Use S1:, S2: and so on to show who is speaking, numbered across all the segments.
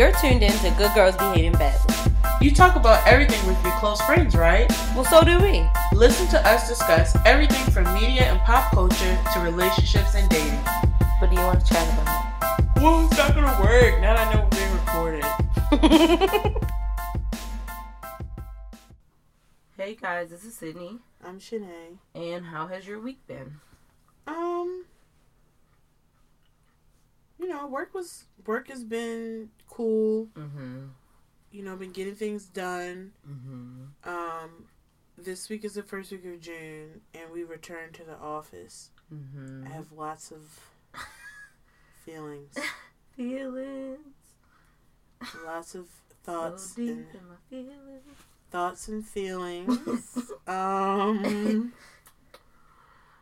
S1: You're tuned in to Good Girls Behaving Badly.
S2: You talk about everything with your close friends, right?
S1: Well, so do we.
S2: Listen to us discuss everything from media and pop culture to relationships and dating.
S1: What do you want to chat about?
S2: Well, it's not gonna work now that I know we're being recorded.
S1: hey guys, this is Sydney.
S2: I'm Shanae.
S1: And how has your week been?
S2: Um, you know, work was work has been cool.
S1: Mm-hmm.
S2: You know, been getting things done.
S1: Mm-hmm.
S2: Um, this week is the first week of June, and we return to the office.
S1: Mm-hmm.
S2: I have lots of feelings,
S1: Feelings.
S2: lots of thoughts,
S1: so deep
S2: and
S1: in my feelings.
S2: thoughts and feelings. um,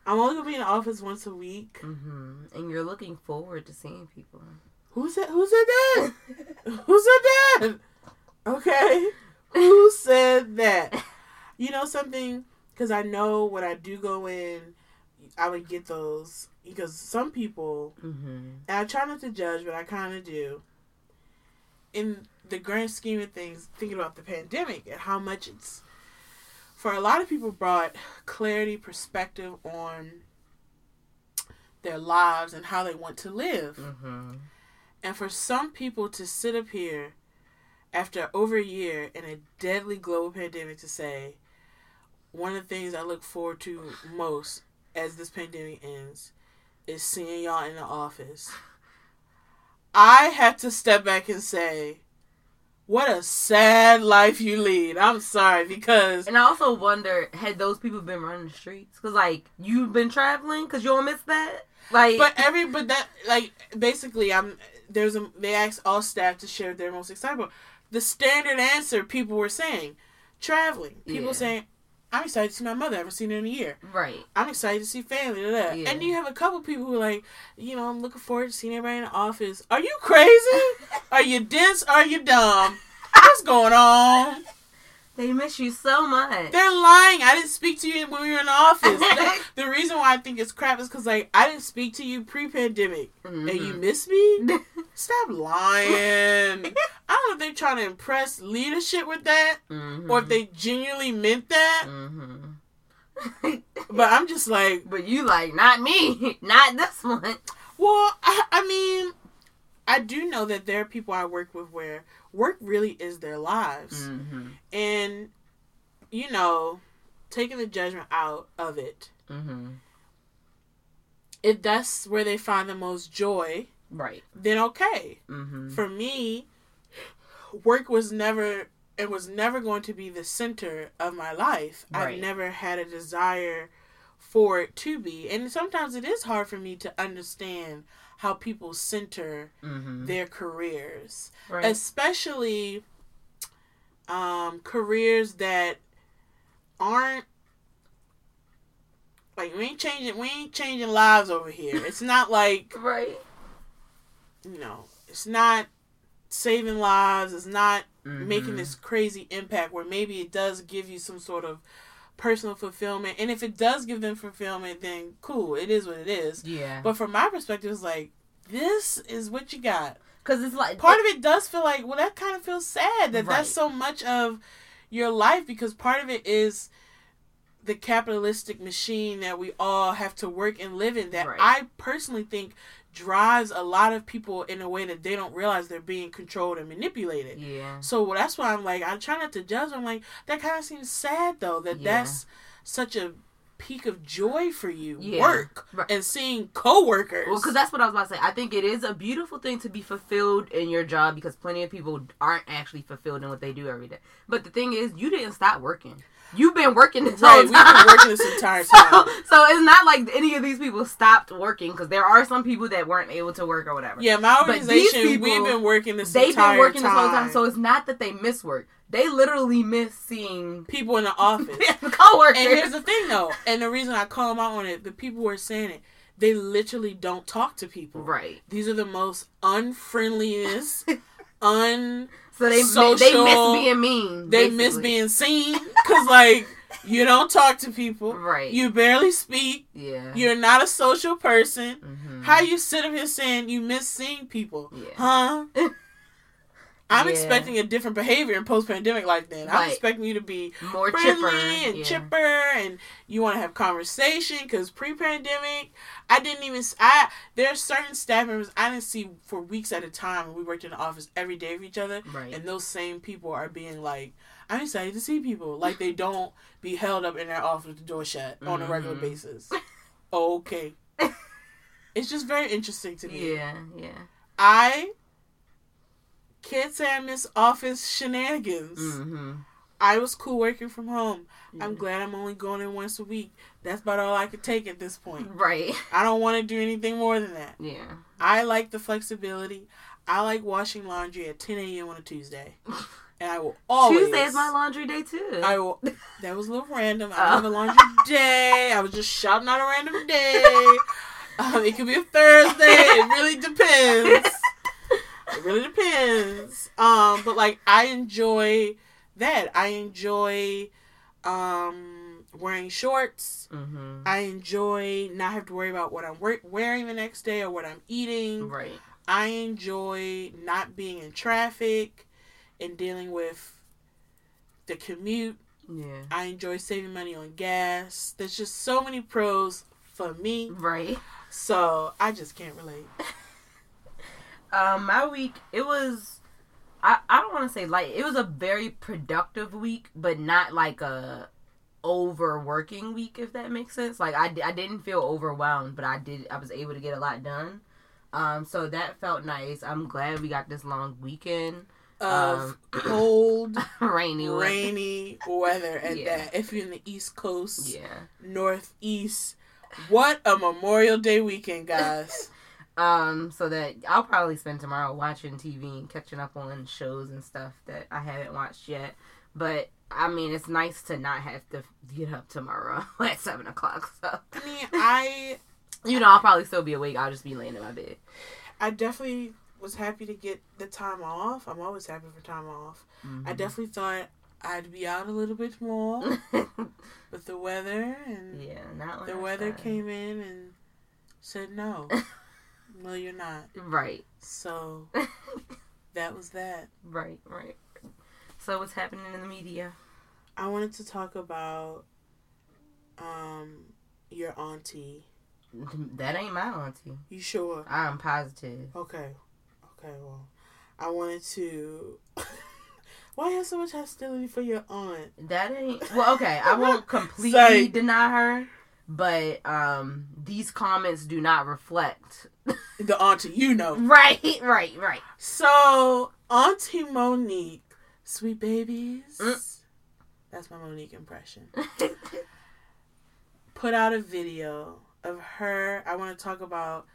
S2: I'm only gonna be in the office once a week.
S1: Mm-hmm. And you're looking forward to seeing people.
S2: Who said? Who said that? Who said that? Okay, who said that? You know something? Because I know when I do go in, I would get those. Because some people,
S1: Mm-hmm.
S2: and I try not to judge, but I kind of do. In the grand scheme of things, thinking about the pandemic and how much it's, for a lot of people, brought clarity, perspective on their lives and how they want to live.
S1: Mm-hmm.
S2: And for some people to sit up here after over a year in a deadly global pandemic to say, one of the things I look forward to most as this pandemic ends is seeing y'all in the office. I had to step back and say, what a sad life you lead. I'm sorry because
S1: And I also wonder, had those people been running the streets? Because, like, you've been traveling because you don't miss that? Like,
S2: but every but that like basically I'm there's a they asked all staff to share their most excited about. The standard answer people were saying, traveling. People
S1: Yeah.
S2: saying, I'm excited to see my mother. I haven't seen her in a year.
S1: right.
S2: I'm excited to see family. Da, da.
S1: Yeah.
S2: And you have a couple people who are like, you know, I'm looking forward to seeing everybody in the office. Are you crazy? are you dense? Are you dumb? What's going on?
S1: They miss you so much.
S2: They're lying. I didn't speak to you when we were in the office. the, reason why I think it's crap is because like I didn't speak to you pre-pandemic, and you
S1: Mhm.
S2: miss me. Stop lying. I don't know if they're trying to impress leadership with that,
S1: Mhm.
S2: or if they genuinely meant that.
S1: Mhm.
S2: But I'm just like,
S1: but you like, not me. Not this one.
S2: well, I, I mean, I do know that there are people I work with where work really is their lives.
S1: Mm-hmm.
S2: and you know taking the judgment out of it
S1: Mm-hmm.
S2: if that's where they find the most joy
S1: Right.
S2: then okay
S1: Mm-hmm.
S2: for me work was never it was never going to be the center of my life
S1: Right.
S2: i've never had a desire for it to be and sometimes it is hard for me to understand how people center
S1: Mm-hmm.
S2: their careers
S1: Right.
S2: especially um, careers that aren't like we ain't changing we ain't changing lives over here. It's not like
S1: right.
S2: you know, it's not saving lives. It's not
S1: Mhm.
S2: making this crazy impact where maybe it does give you some sort of personal fulfillment. And if it does give them fulfillment, then cool, it is what it is.
S1: Yeah.
S2: But from my perspective, it's like this is what you got.
S1: Because it's like
S2: part of it does feel like well that kind of feels sad that
S1: Right.
S2: that's so much of your life because part of it is the capitalistic machine that we all have to work and live in that
S1: Right.
S2: i personally think drives a lot of people in a way that they don't realize they're being controlled and manipulated
S1: Yeah.
S2: so that's why i'm like i try not to judge i'm like that kind of seems sad though that
S1: Yeah.
S2: that's such a peak of joy for you
S1: Yeah.
S2: work
S1: Right.
S2: and seeing coworkers
S1: Well, because that's what I was about to say. I think it is a beautiful thing to be fulfilled in your job because plenty of people aren't actually fulfilled in what they do every day. But the thing is, you didn't stop working. You've been working this
S2: right
S1: whole
S2: we've been working this entire time
S1: so it's not like any of these people stopped working because there are some people that weren't able to work or whatever.
S2: Yeah, my organization,
S1: people,
S2: we've been working this
S1: They've been working
S2: time.
S1: this whole time, so it's not that they miss work. They literally miss seeing
S2: people in the office.
S1: coworkers.
S2: and here's the thing, though, and the reason I call them out on it, the people who are saying it, they literally don't talk to people.
S1: right.
S2: These are the most unfriendliest, un.
S1: So they they miss being mean.
S2: They miss being seen because, like, you don't talk to people.
S1: right.
S2: You barely speak.
S1: yeah.
S2: You're not a social person.
S1: Mhm.
S2: How you sit up here saying you miss seeing people?
S1: Yeah.
S2: Huh? I'm
S1: Yeah.
S2: expecting a different behavior in post pandemic life then. I'm expecting you to be
S1: more
S2: friendly
S1: chipper
S2: and
S1: yeah.
S2: chipper and you want to have conversation because pre-pandemic i didn't even i there are certain staff members i didn't see for weeks at a time and we worked in the office every day with each other
S1: Right.
S2: and those same people are being like i'm excited to see people like they don't be held up in their office with the door shut on a regular
S1: Mhm.
S2: basis okay it's just very interesting to me
S1: yeah, yeah.
S2: i can't say i miss office shenanigans
S1: Mm-hmm.
S2: I was cool working from home. I'm glad I'm only going in once a week. That's about all I could take at this point.
S1: Right.
S2: I don't want to do anything more than that.
S1: Yeah.
S2: I like the flexibility. I like washing laundry at 10 a.m. on a Tuesday. And I will always.
S1: Tuesday is my laundry day too.
S2: I will. That was a little random. I
S1: Oh.
S2: have a laundry day. I was just shouting out a random day. Um, it could be a Thursday. It really depends. It really depends. Um, but like I enjoy that. I enjoy um wearing shorts.
S1: mm-hmm.
S2: I enjoy not have to worry about what I'm we- wearing the next day or what I'm eating.
S1: Right.
S2: I enjoy not being in traffic and dealing with the commute.
S1: Yeah.
S2: I enjoy saving money on gas. There's just so many pros for me.
S1: Right.
S2: So I just can't relate.
S1: Um, my week it was. I I don't want to say light. It was a very productive week, but not like a overworking week. If that makes sense. Like I I didn't feel overwhelmed, but I did. I was able to get a lot done. Um, so that felt nice. I'm glad we got this long weekend.
S2: Of
S1: Um,
S2: cold,
S1: Rainy.
S2: rainy weather and
S1: Yeah.
S2: that. If you're in the East Coast,
S1: Yeah.
S2: Northeast, what a Memorial Day weekend, guys.
S1: Um, so that I'll probably spend tomorrow watching TV and catching up on shows and stuff that I haven't watched yet. But I mean, it's nice to not have to get up tomorrow at seven o'clock. So
S2: I mean, I
S1: you know, I'll probably still be awake. I'll just be laying in my bed.
S2: I definitely was happy to get the time off. I'm always happy for time off. I definitely thought I'd be out a little bit more with the weather, and
S1: yeah, not
S2: the weather came in and said no. no, you're not.
S1: Right,
S2: So that was that.
S1: right, right. So what's happening in the media?
S2: I wanted to talk about um your auntie.
S1: That ain't my auntie.
S2: You sure?
S1: I'm positive.
S2: Okay. Okay, well. I wanted to Why you have so much hostility for your aunt?
S1: That ain't well. Okay, I won't completely deny her, but um, these comments do not reflect.
S2: The auntie, you know.
S1: right, right, right.
S2: So, Auntie Mo'Nique, sweet babies.
S1: Mm.
S2: That's my Mo'Nique impression. Put out a video of her. I want to talk about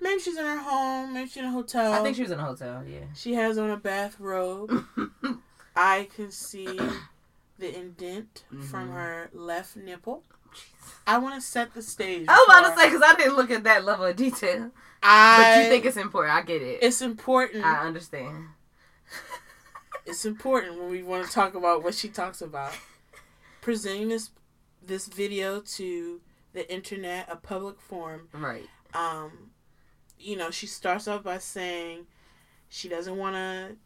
S2: maybe she's in her home, maybe she's in a hotel.
S1: I think she was in a hotel. Yeah.
S2: she has on a bathrobe. I can see the indent from
S1: Mhm.
S2: her left nipple. I want to set the stage.
S1: I was about to say because I didn't look at that level of detail.
S2: I,
S1: But you think it's important. I get it.
S2: it's important.
S1: I understand.
S2: it's important when we want to talk about what she talks about. Presenting this this video to the internet, a public forum.
S1: Right.
S2: Um, you know, she starts off by saying she doesn't want to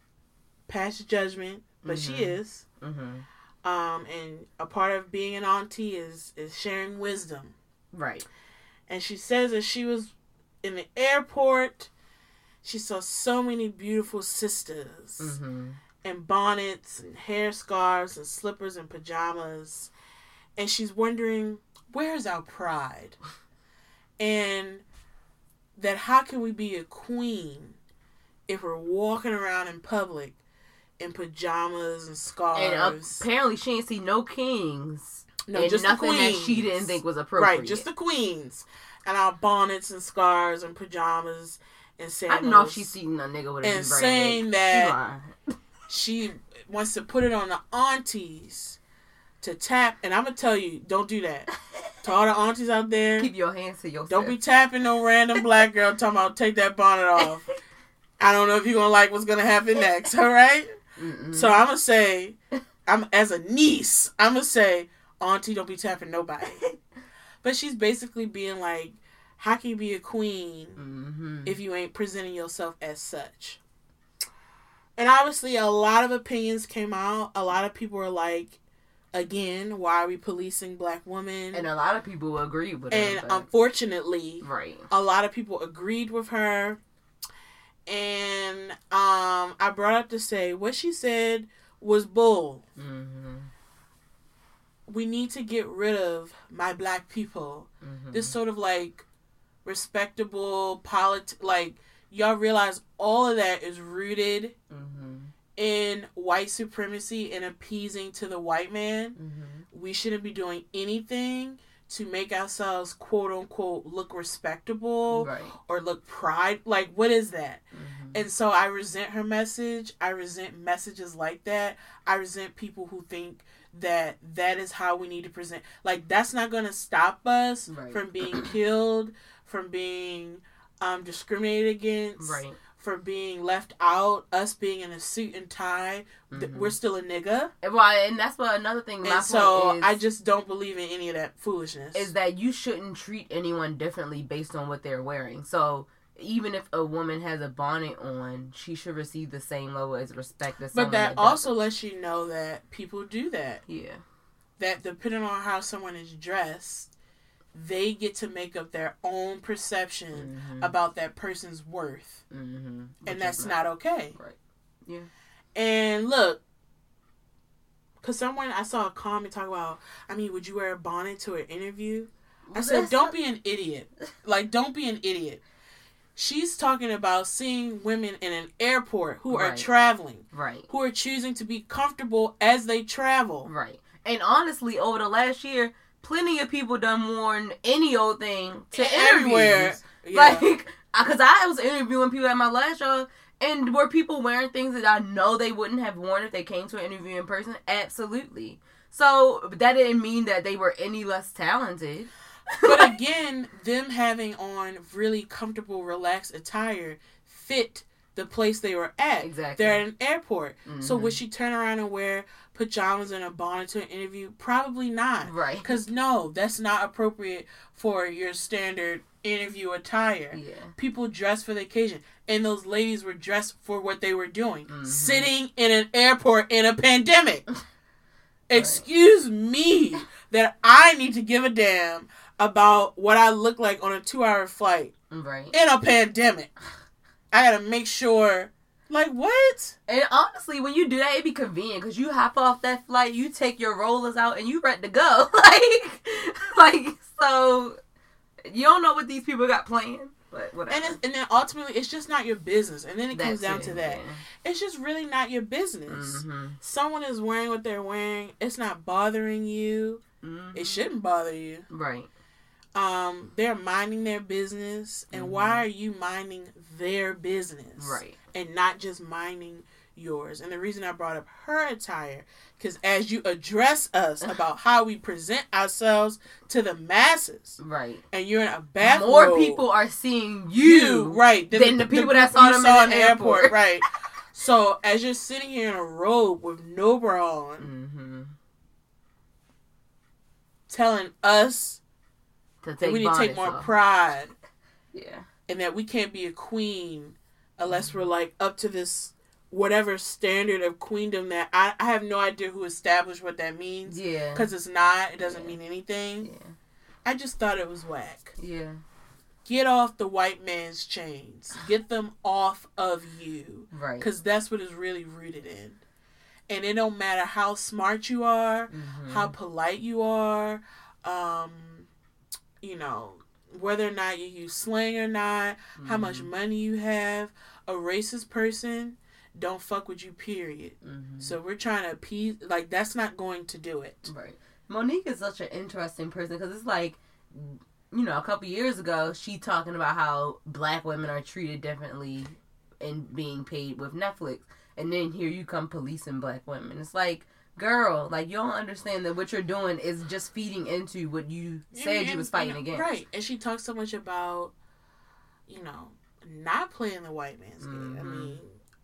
S2: pass judgment, but she
S1: Mhm.
S2: is.
S1: Mm-hmm.
S2: Um, and a part of being an auntie is is sharing wisdom.
S1: Right.
S2: And she says that she was in the airport. She saw so many beautiful sisters.
S1: Mm-hmm.
S2: and bonnets and hair scarves and slippers and pajamas. And she's wondering, where's our pride? And that how can we be a queen if we're walking around in public in pajamas and
S1: And
S2: scarves?
S1: apparently she ain't see no kings.
S2: no,
S1: and
S2: just the
S1: nothing that
S2: queens.
S1: she didn't think was appropriate.
S2: Right, just the queens. And our bonnets and scarves and pajamas and
S1: saying
S2: I
S1: don't know if she's seen a nigga with a
S2: And saying
S1: She
S2: that she wants to put it on the aunties to tap. And I'm gonna tell you, don't do that. To all the aunties out there,
S1: Keep your hands to yourself.
S2: don't be tapping no random black girl talking about take that bonnet off. I don't know if you're gonna like what's gonna happen next. All right.
S1: Mm-mm.
S2: So I'm gonna say, I'm as a niece, I'm gonna say, auntie, don't be tapping nobody. But she's basically being like, how can you be a queen
S1: Mm-hmm.
S2: if you ain't presenting yourself as such? And obviously, a lot of opinions came out. A lot of people were like, again, why are we policing black women?
S1: And a lot of people agreed with
S2: and
S1: her. but-
S2: unfortunately,
S1: right.
S2: a lot of people agreed with her. And um, I brought up to say what she said was bull.
S1: Mm-hmm.
S2: We need to get rid of my black people.
S1: Mm-hmm.
S2: This sort of like respectable polit like y'all realize all of that is rooted
S1: Mm-hmm.
S2: in white supremacy and appeasing to the white man.
S1: Mm-hmm.
S2: We shouldn't be doing anything to make ourselves quote unquote look respectable
S1: Right.
S2: or look pride. Like, what is that?
S1: Mm-hmm.
S2: And so I resent her message. I resent messages like that. I resent people who think that that is how we need to present. Like, that's not going to stop us
S1: Right.
S2: from being killed, from being um, discriminated against,
S1: Right.
S2: For being left out, us being in a suit and tie. th-
S1: Mhm.
S2: We're still a nigga.
S1: And Well, and that's what another thing.
S2: And so
S1: is,
S2: I just don't believe in any of that foolishness.
S1: is that you shouldn't treat anyone differently based on what they're wearing. So even if a woman has a bonnet on, she should receive the same level as respect as
S2: but that
S1: doesn't.
S2: also lets you know that people do that.
S1: yeah.
S2: that depending on how someone is dressed, they get to make up their own perception
S1: Mhm.
S2: about that person's worth.
S1: Mm-hmm.
S2: And that's not okay.
S1: Right. Yeah.
S2: And look, because someone, I saw a comment talk about, I mean, would you wear a bonnet to an interview? I said, don't
S1: not-
S2: be an idiot. Like, don't be an idiot. She's talking about seeing women in an airport who are traveling,
S1: Right.
S2: who are choosing to be comfortable as they travel.
S1: Right. And honestly, over the last year, plenty of people done worn any old thing to
S2: Everywhere.
S1: interviews.
S2: Yeah.
S1: Like, because I was interviewing people at my last job, and were people wearing things that I know they wouldn't have worn if they came to an interview in person? Absolutely. So that didn't mean that they were any less talented.
S2: but again, them having on really comfortable, relaxed attire fit the place they were at.
S1: Exactly.
S2: They're at an airport. So
S1: Mhm.
S2: would she turn around and wear pajamas and a bonnet to an interview? Probably not.
S1: right.
S2: Because no, that's not appropriate for your standard interview attire.
S1: Yeah.
S2: People dress for the occasion. And those ladies were dressed for what they were doing.
S1: Mhm.
S2: Sitting in an airport in a pandemic. Excuse me that I need to give a damn about what I look like on a two hour flight
S1: Right.
S2: in a pandemic. I gotta make sure. Like, what?
S1: And honestly, when you do that, it'd be convenient because you hop off that flight, you take your rollers out, and you ready to go. like, like so, you don't know what these people got planned, but whatever.
S2: And, and then ultimately, it's just not your business. And then it comes down
S1: it,
S2: to that. It's just really not your business.
S1: Mm-hmm.
S2: Someone is wearing what they're wearing. It's not bothering you.
S1: Mm-hmm.
S2: It shouldn't bother you.
S1: Right.
S2: Um, they're minding their business, and
S1: Mhm.
S2: why are you minding their business?
S1: Right.
S2: And not just minding yours. And the reason I brought up her attire, because as you address us about how we present ourselves to the masses,
S1: Right.
S2: and you're in a bathrobe,
S1: More people are seeing you,
S2: you right
S1: than the people that saw
S2: you
S1: them in the airport.
S2: right? So as you're sitting here in a robe with no bra on,
S1: Mm-hmm.
S2: telling us that we need to take more
S1: off.
S2: pride
S1: Yeah.
S2: and that we can't be a queen unless we're like up to this whatever standard of queendom that I, I have no idea who established what that means
S1: Yeah.
S2: because it's not it doesn't
S1: Yeah.
S2: mean anything
S1: Yeah.
S2: i just thought it was whack
S1: Yeah.
S2: get off the white man's chains get them off of you
S1: Right.
S2: because that's what it's really rooted in and it don't matter how smart you are
S1: Mhm.
S2: how polite you are um you know whether or not you use slang or not how much
S1: Mhm.
S2: money you have. A racist person don't fuck with you, period.
S1: Mhm.
S2: So we're trying to appease, like, that's not going to do it.
S1: Right. Mo'Nique is such an interesting person because it's like, you know, a couple years ago, she talking about how black women are treated differently and being paid with Netflix. And then here you come policing black women. It's like, girl, like, you don't understand that what you're doing is just feeding into what you said you was fighting
S2: and-
S1: against.
S2: Right. And she talks so much about, you know, not playing the white man's game. I
S1: Mhm.
S2: mean,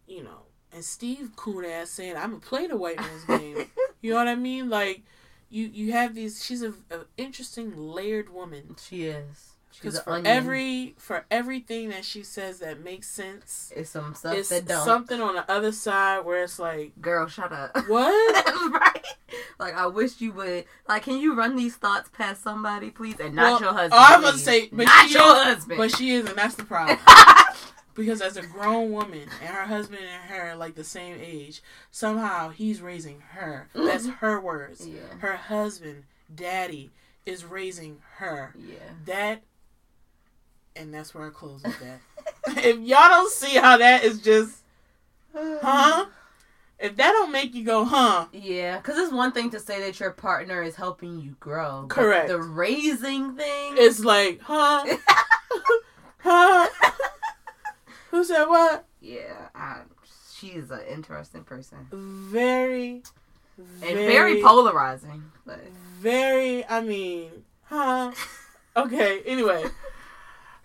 S2: you know, and Steve cool ass saying, I'm to play the white man's game. You know what I mean? Like, you, you have these, she's a, a interesting layered woman.
S1: She is.
S2: Because for
S1: onion.
S2: every for everything that she says that makes sense,
S1: it's some stuff
S2: it's
S1: that don't.
S2: something on the other side where it's like,
S1: Girl, shut up.
S2: what?
S1: right? Like I wish you would. Like, can you run these thoughts past somebody, please, and not
S2: Well,
S1: your husband?
S2: oh, I was gonna say, but
S1: not your
S2: is-
S1: husband.
S2: But she is, and that's the problem. Because as a grown woman and her husband and her are like the same age, somehow he's raising her. That's her words.
S1: yeah,
S2: Her husband, daddy, is raising her.
S1: yeah.
S2: That, and that's where I close with that. if y'all don't see how that is just, huh? If that don't make you go, huh?
S1: Yeah, because it's one thing to say that your partner is helping you grow.
S2: Correct.
S1: The raising thing.
S2: It's like, huh? huh? Who said what?
S1: yeah, I, she is an interesting person
S2: Very,
S1: and very polarizing. But
S2: very. I mean, huh? Okay. Anyway,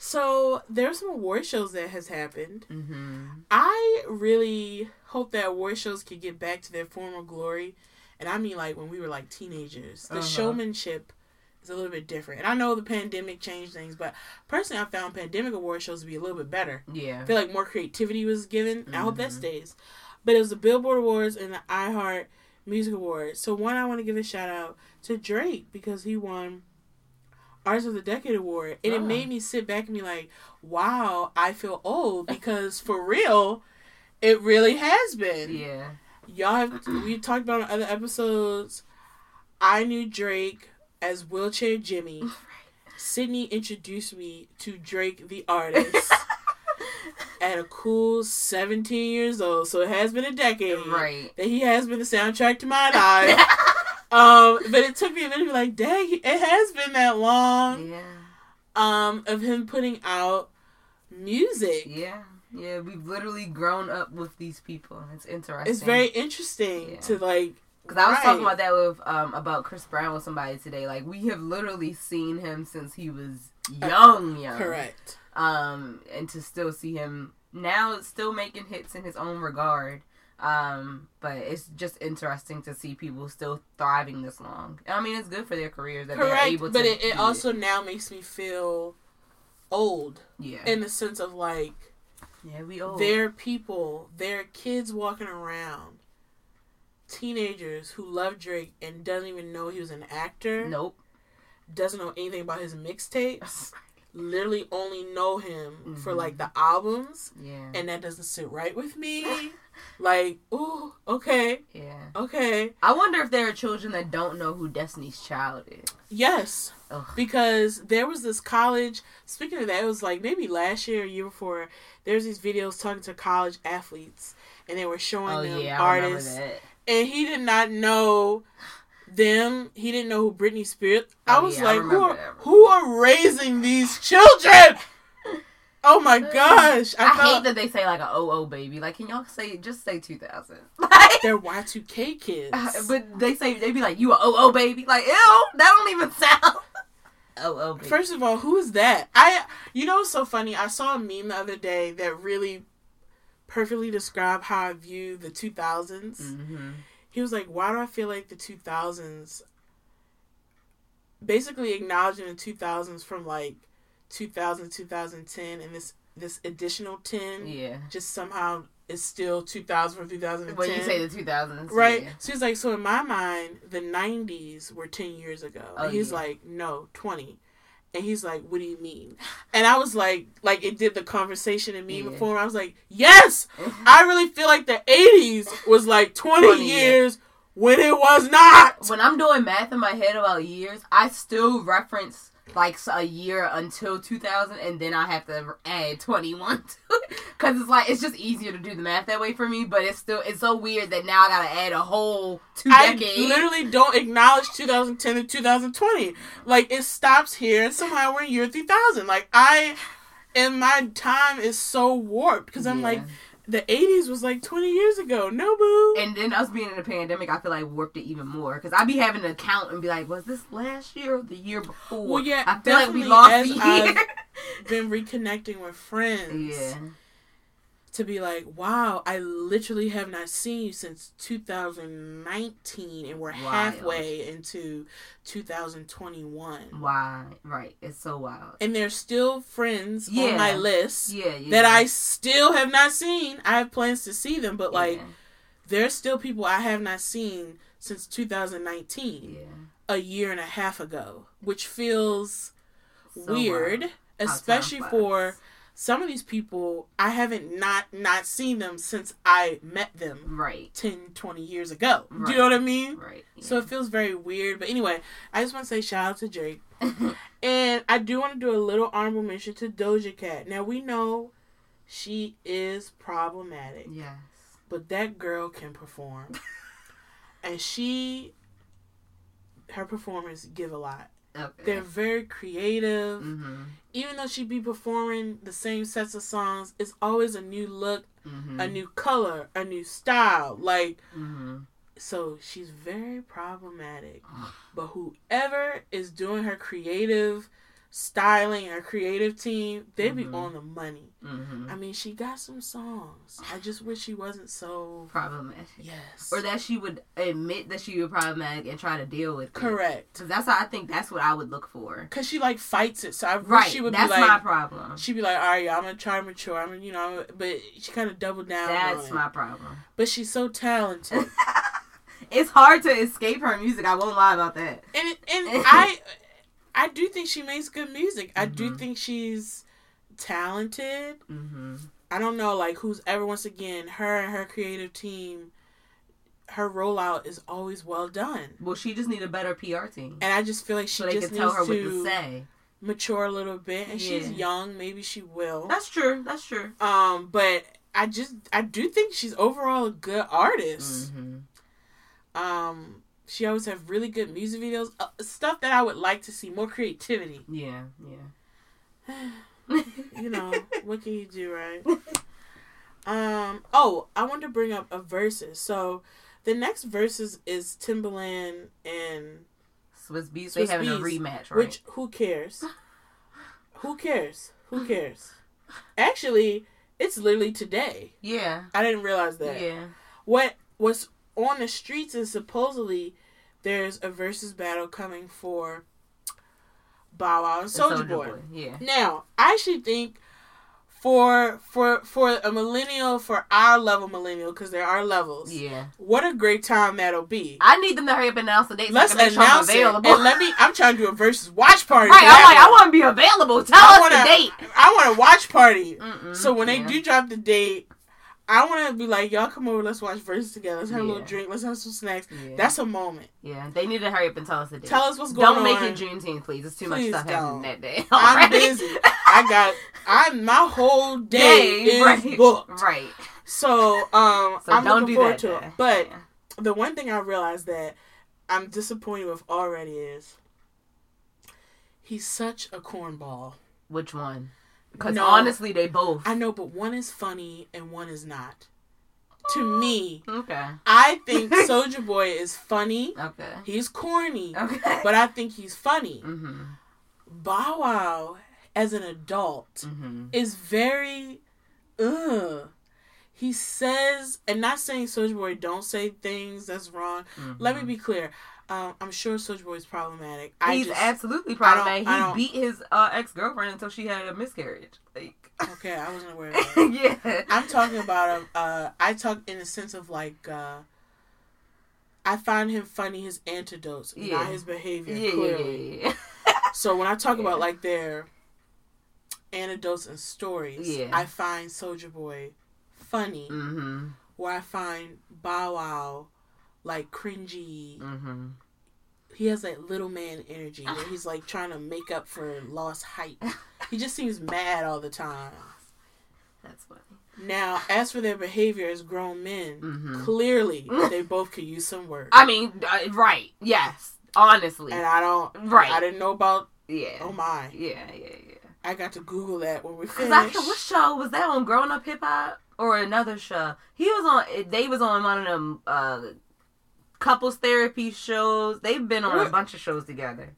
S2: so there's some award shows that has happened.
S1: hmm
S2: I really hope that award shows could get back to their former glory, and I mean like when we were like teenagers. The
S1: Uh-huh.
S2: showmanship is a little bit different, and I know the pandemic changed things, but personally, I found pandemic award shows to be a little bit better.
S1: yeah,
S2: I feel like more creativity was given. and I hope that
S1: Mhm.
S2: stays. But it was the Billboard Awards and the iHeart Music Awards. So one, I want to give a shout out to Drake because he won Artist of the Decade award, and it
S1: Oh.
S2: made ah. me sit back and be like, "Wow, I feel old." Because for real, it really has been.
S1: yeah,
S2: Y'all have we talked about on other episodes. I knew Drake as Wheelchair Jimmy. Sydney introduced me to Drake the artist at a cool 17 years old. So it has been a decade
S1: right.
S2: that he has been the soundtrack to my life. um, but it took me a minute to be like, dang, it has been that long
S1: yeah,
S2: um, of him putting out music.
S1: yeah, yeah. We've literally grown up with these people. It's interesting.
S2: It's very interesting
S1: Yeah.
S2: to like.
S1: Because I was
S2: Right.
S1: talking about that with um about Chris Brown with somebody today. Like we have literally seen him since he was young, young.
S2: Correct.
S1: Um, and to still see him now, still making hits in his own regard. Um, but it's just interesting to see people still thriving this long. I mean, it's good for their careers that they're able to.
S2: But it, it also now makes me feel old
S1: yeah,
S2: in the sense of like
S1: yeah, we old.
S2: there are people, there are kids walking around, teenagers who love Drake and doesn't even know he was an actor,
S1: Nope.
S2: doesn't know anything about his mixtapes, literally only know him for
S1: Mhm.
S2: like the albums,
S1: Yeah.
S2: and that doesn't sit right with me. like, ooh, okay,
S1: yeah.
S2: okay,
S1: I wonder if there are children that don't know who Destiny's Child is.
S2: yes.
S1: Ugh.
S2: because there was this college. Speaking of that, it was like maybe last year or year before. There's these videos talking to college athletes, and they were showing
S1: Oh
S2: them
S1: yeah,
S2: artists, and he did not know them. He didn't know who Britney Spears. I
S1: Oh,
S2: was
S1: yeah, I
S2: like, who are, who are raising these children? Oh my gosh! I,
S1: I, hate that they say like a oh baby. Like, can y'all say just say two thousand? Like,
S2: they're Y two K kids.
S1: but they say they be like you a oh baby. Like, ew, that don't even sound. Oh oh baby.
S2: First of all, who is that? I you know what's so funny? I saw a meme the other day that really perfectly described how I view the 2000s.
S1: hmm
S2: He was like, "Why do I feel like the 2000s basically acknowledging the 2000s from like 2000 to 2010 and this this additional 10
S1: Yeah.
S2: just somehow is still 2000 from 2010."
S1: When you say the two thousands,
S2: Right.
S1: Yeah.
S2: So he's like, so in my mind, the 90s were 10 years ago.
S1: Oh,
S2: and he's
S1: yeah.
S2: like, no, 20. And he's like, what do you mean? And I was like, like it did the conversation in me
S1: Yeah.
S2: before. I was like, yes, I really feel like the 80s was like 20,
S1: 20
S2: years when it was not.
S1: When I'm doing math in my head about years, I still reference like a year until 2000, and then I have to add 21 to it because it's like it's just easier to do the math that way for me. But it's still it's so weird that now I gotta add a whole two
S2: I
S1: decades.
S2: literally don't acknowledge 2010 to 2020. Like it stops here, and somehow we're in year 3000. Like I, and my time is so warped because I'm
S1: Yeah.
S2: like, the 80s was like 20 years ago. No boo.
S1: And then us being in a pandemic, I feel like warped it even more because I'd be having to count and be like, was this last year or the year before?
S2: Well, yeah,
S1: I feel like we lost
S2: as
S1: a year.
S2: I've been reconnecting with friends.
S1: yeah,
S2: to be like, wow, I literally have not seen you since 2019, and we're
S1: Wild.
S2: halfway into 2021.
S1: Why? Right. It's so wild.
S2: And they're still friends
S1: Yeah.
S2: on my list
S1: Yeah. yeah.
S2: that I still have not seen. I have plans to see them, but like, there's still people I have not seen since 2019,
S1: Yeah.
S2: a year and a half ago, which feels
S1: So
S2: weird,
S1: wild.
S2: especially
S1: flies.
S2: Some of these people I haven't not not seen them since I met them
S1: Right.
S2: 10 20 years ago. Do you know what I mean?
S1: Right.
S2: So it feels very weird, but anyway, I just want to say shout out to Drake. and I do want to do a little honorable mention to Doja Cat. Now we know she is problematic,
S1: yes.
S2: but that girl can perform. and she her performers give a lot.
S1: Okay.
S2: They're very creative.
S1: Mhm.
S2: Even though she be performing the same sets of songs, it's always a new look,
S1: Mhm.
S2: a new color, a new style. Like
S1: Mhm.
S2: so she's very problematic. But whoever is doing her creative styling, her creative team, they be
S1: Mhm.
S2: on the money.
S1: Mhm.
S2: I mean, she got some songs. I just wish she wasn't so
S1: Problematic.
S2: yes.
S1: Or that she would admit that she was problematic and try to deal with it.
S2: correct.
S1: Because that's how I think that's what I would look for.
S2: Cause she like fights it. So I wish
S1: Right.
S2: she would
S1: that's
S2: be
S1: my
S2: like
S1: problem.
S2: she'd be like, all right, I'm gonna try to mature. I'm gonna, you know, but she kind of doubled down. on
S1: That's my problem.
S2: But she's so talented,
S1: It's hard to escape her music. I won't lie about that.
S2: and and I, I do think she makes good music. I do
S1: Mhm.
S2: think she's talented.
S1: Mm-hmm.
S2: I don't know, like who's ever once again her and her creative team. Her rollout is always well done,
S1: Well, she just need a better PR team.
S2: and I just feel like she
S1: so
S2: just needs
S1: her what
S2: to
S1: to say.
S2: mature a little bit. And she's young, maybe she will.
S1: That's true. That's true.
S2: Um, but I just I do think she's overall a good artist.
S1: Mm-hmm.
S2: Um, she always have really good music videos, uh, stuff that I would like to see more creativity.
S1: Yeah. Yeah.
S2: You know, what can you do, right? Um. Oh, I want to bring up a verses. So, the next verses is Timbaland and
S1: Swizz Beatz.
S2: Swizz
S1: they having a rematch, right?
S2: which who cares? who cares? Who cares? Actually, it's literally today.
S1: yeah.
S2: I didn't realize that.
S1: Yeah.
S2: What was on the streets is supposedly there's a versus battle coming for Bow Wow and Soldier
S1: Soulja
S2: Boy.
S1: Yeah.
S2: Now, I actually think for for for a millennial, for our level millennial, because there are levels.
S1: Yeah.
S2: What a great time that'll be.
S1: I need them to hurry up and announce the date
S2: Let's
S1: I can make sure I'm
S2: announce it and let me. I'm trying to do a versus watch party.
S1: right. I'm like, I want to be available. Tell
S2: I
S1: us
S2: wanna-
S1: the date.
S2: I want a watch party.
S1: Mm-mm.
S2: So when they do drop the date, I want to be like, y'all come over, let's watch verses together. Let's have a little drink. Let's have some snacks.
S1: Yeah.
S2: That's a moment.
S1: yeah. They need to hurry up and tell us the date.
S2: Tell us what's going
S1: Don't
S2: on.
S1: make it Juneteenth, please. It's too
S2: Please
S1: much stuff
S2: don't.
S1: happening that day.
S2: I'm busy. I got. I'm my whole day, is
S1: right.
S2: booked.
S1: Right.
S2: So um,
S1: So
S2: I'm looking
S1: do
S2: forward to it. But
S1: Yeah.
S2: the one thing I realized that I'm disappointed with already is he's such a cornball.
S1: which one? Because
S2: No.
S1: honestly, they both.
S2: I know, but one is funny and one is not. To me,
S1: Okay.
S2: I think Soulja Boy is funny.
S1: Okay.
S2: He's corny,
S1: Okay.
S2: but I think he's funny.
S1: Mm-hmm.
S2: Bow Wow, as an adult,
S1: Mm-hmm.
S2: is very, ugh. He says, and not saying Soulja Boy don't say things that's wrong. Let me be clear. Um, I'm sure Soulja Boy is problematic. I
S1: He's
S2: just,
S1: absolutely problematic. He beat his uh, ex girlfriend until she had a miscarriage. Like,
S2: okay. I wasn't aware of that.
S1: yeah.
S2: I'm talking about a. Uh, I talk in the sense of like. Uh, I find him funny his antidotes,
S1: Yeah.
S2: not his behavior.
S1: yeah,
S2: clearly.
S1: yeah.
S2: So when I talk about like their anecdotes and stories. I find Soulja Boy funny.
S1: Mm-hmm.
S2: Where I find Bow Wow like cringy.
S1: Mm-hmm.
S2: He has that little man energy where he's like trying to make up for lost height. He just seems mad all the time.
S1: That's funny.
S2: Now, as for their behavior as grown men,
S1: Mhm.
S2: clearly they both could use some work.
S1: I mean, uh, right? Yes. Honestly.
S2: and I don't.
S1: Right.
S2: I didn't know about.
S1: yeah.
S2: Oh my!
S1: Yeah, yeah, yeah.
S2: I got to Google that when we
S1: Cause
S2: finished.
S1: I can, what show was that on? Growing Up Hip Hop or another show? He was on. They was on one of them uh, couples therapy shows. They've been on a bunch of shows together.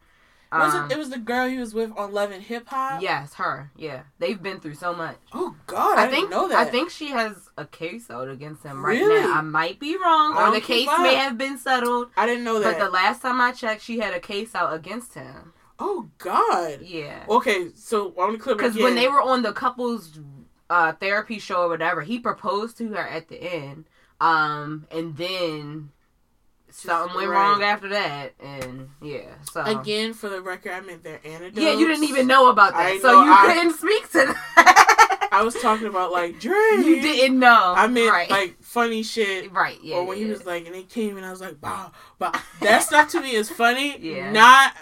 S2: Was
S1: Um,
S2: it? It was the girl he was with on Love and Hip Hop.
S1: Yes, her. Yeah, they've been through so much.
S2: Oh God, I,
S1: I think
S2: didn't know that.
S1: I think she has a case out against him right
S2: Really?
S1: now. I might be wrong,
S2: I
S1: or the case may have been settled.
S2: I didn't know that.
S1: But the last time I checked, she had a case out against him.
S2: oh God.
S1: Yeah,
S2: Okay, so I'm gonna clip
S1: because when they were on the couples uh, therapy show or whatever, he proposed to her at the end, um, and then something went
S2: Right.
S1: wrong after that, and yeah, so
S2: again for the record, I meant their antidotes.
S1: yeah, you didn't even know about that,
S2: I
S1: so
S2: know,
S1: you
S2: I-
S1: couldn't speak to that.
S2: I was talking about like Dre.
S1: you didn't know.
S2: I meant
S1: right.
S2: like funny shit.
S1: right, yeah,
S2: or when
S1: yeah,
S2: he was like, and they came and I was like, wow, wow. That stuff to me is funny.
S1: Yeah.
S2: Not.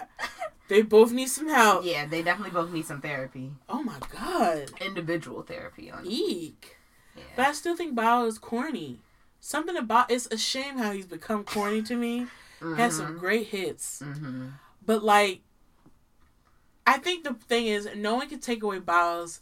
S2: They both need some help.
S1: yeah, they definitely both need some therapy,
S2: Oh my god.
S1: individual therapy on.
S2: Eek.
S1: Yeah.
S2: But I still think Bao is corny. Something about it's a shame how he's become corny to me. Has some great hits,
S1: Mm-hmm.
S2: but like, I think the thing is, no one can take away Bao's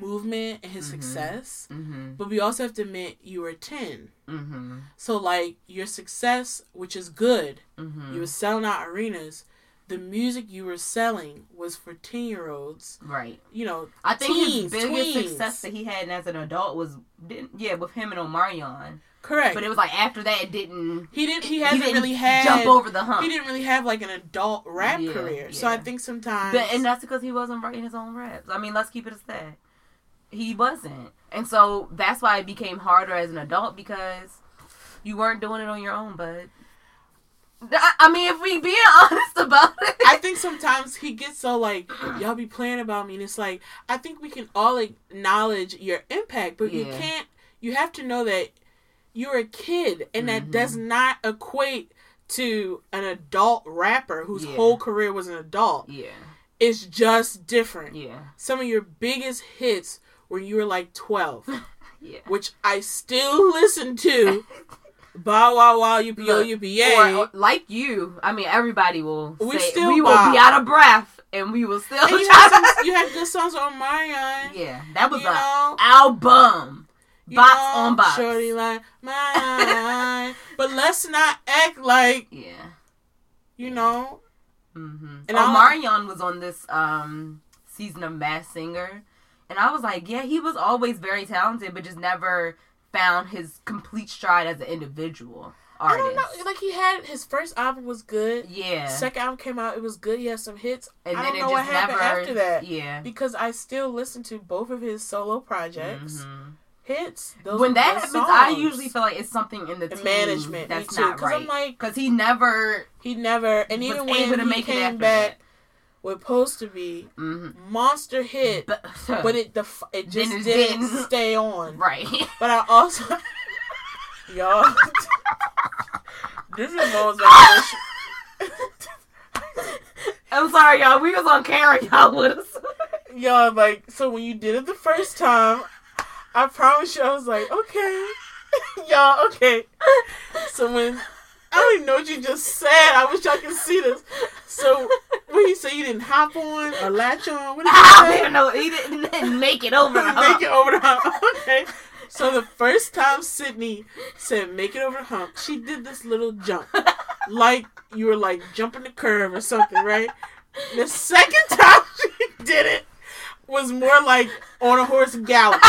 S2: movement and his
S1: Mhm.
S2: success.
S1: Mm-hmm.
S2: But we also have to admit you were ten.
S1: Mm-hmm.
S2: So like your success, which is good,
S1: Mm-hmm.
S2: you were selling out arenas. The music you were selling was for ten year olds.
S1: Right.
S2: You know,
S1: I think
S2: Teens,
S1: his biggest
S2: tweens.
S1: success that he had as an adult was, didn't, yeah, with him and Omarion.
S2: correct.
S1: But it was like after that, it didn't.
S2: he didn't. He
S1: He
S2: hasn't
S1: didn't
S2: really had.
S1: jump over the hump.
S2: He didn't really have like an adult rap
S1: Yeah,
S2: career. So. I think sometimes.
S1: But, and that's because he wasn't writing his own raps. I mean, let's keep it as that. He wasn't. And so that's why it became harder as an adult because you weren't doing it on your own, bud. I mean, if we being honest about it.
S2: I think sometimes he gets so like y'all be playing about me, and it's like I think we can all acknowledge your impact, but you can't. You have to know that you're a kid, and that
S1: Mhm.
S2: does not equate to an adult rapper whose
S1: Yeah.
S2: whole career was an adult.
S1: yeah,
S2: It's just different.
S1: yeah,
S2: Some of your biggest hits when you were like twelve,
S1: yeah.
S2: which I still listen to. Bow wow wow you you be yay.
S1: Like you, I mean, everybody will
S2: We
S1: say
S2: still
S1: we will
S2: bop.
S1: be out of breath, and we will still
S2: you, had some, you had good songs Omarion.
S1: Yeah, that was
S2: you
S1: a
S2: know,
S1: album, box
S2: know,
S1: on box.
S2: Shorty like mine. but let's not act like,
S1: Yeah.
S2: you know.
S1: Mm-hmm.
S2: And
S1: oh, Marion was on this um season of Masked Singer, and I was like, yeah, he was always very talented, but just never found his complete stride as an individual
S2: I
S1: artist.
S2: don't know. Like he had his first album was good.
S1: Yeah,
S2: Second album came out, it was good. He had some hits.
S1: and
S2: I
S1: then
S2: don't
S1: it
S2: know
S1: just
S2: what happened
S1: never.
S2: after that.
S1: Yeah.
S2: Because I still listen to both of his solo projects.
S1: Mhm.
S2: Hits. Those
S1: When that happens, I usually feel like it's something in the
S2: The management,
S1: that's
S2: too.
S1: not
S2: Because
S1: right.
S2: I'm like,
S1: Because he never.
S2: he never, and even when
S1: to
S2: he
S1: make
S2: came back with "Post to Be,"
S1: Mm-hmm.
S2: monster hit,
S1: But,
S2: but it the f- it just
S1: it
S2: didn't,
S1: didn't.
S2: stay on.
S1: right.
S2: But I also, y'all, this is most like
S1: I'm sorry, y'all. We was on camera, y'all with us.
S2: y'all like so when you did it the first time, I promise you I was like okay, y'all okay. So when I don't even know what you just said, I wish y'all could see this. So when you say you didn't hop on or latch on, what did you
S1: I
S2: say?
S1: don't even know. He didn't, didn't make it over the
S2: make it over the hump. Okay. So the first time Sydney said make it over the hump, she did this little jump. Like you were like jumping the curve or something, right? The second time she did it was more like on a horse galloping.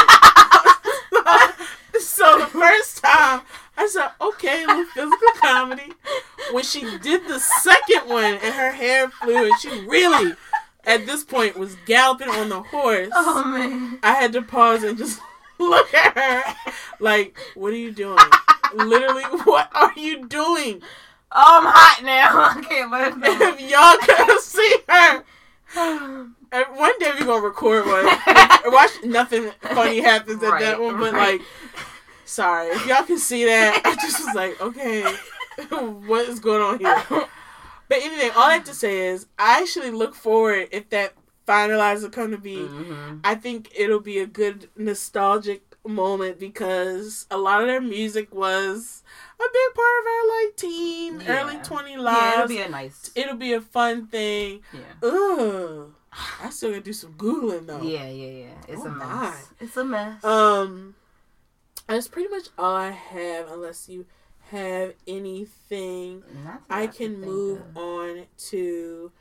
S2: so the first time I said, okay, little physical comedy. When she did the second one and her hair flew and she really at this point was galloping on the horse.
S1: Oh man.
S2: I had to pause and just look at her like, what are you doing? Literally, what are you doing?
S1: Oh, I'm hot now. I can't let.
S2: If y'all could see her. One day we're gonna record one. Watch nothing funny happens at that one, but
S1: right.
S2: like, sorry if y'all can see that. I just was like, okay, what is going on here? But anyway, all I have to say is, I actually look forward if that finalizes to come to be.
S1: Mhm.
S2: I think it'll be a good nostalgic moment because a lot of their music was a big part of our like teen,
S1: Yeah.
S2: early twenty lives.
S1: Yeah, it'll be a nice.
S2: It'll be a fun thing.
S1: Yeah.
S2: Ugh. I still gotta do some googling though.
S1: Yeah, yeah, yeah. It's
S2: Oh,
S1: a mess.
S2: my.
S1: It's a mess.
S2: Um, that's pretty much all I have, unless you have anything. I can move
S1: of.
S2: on to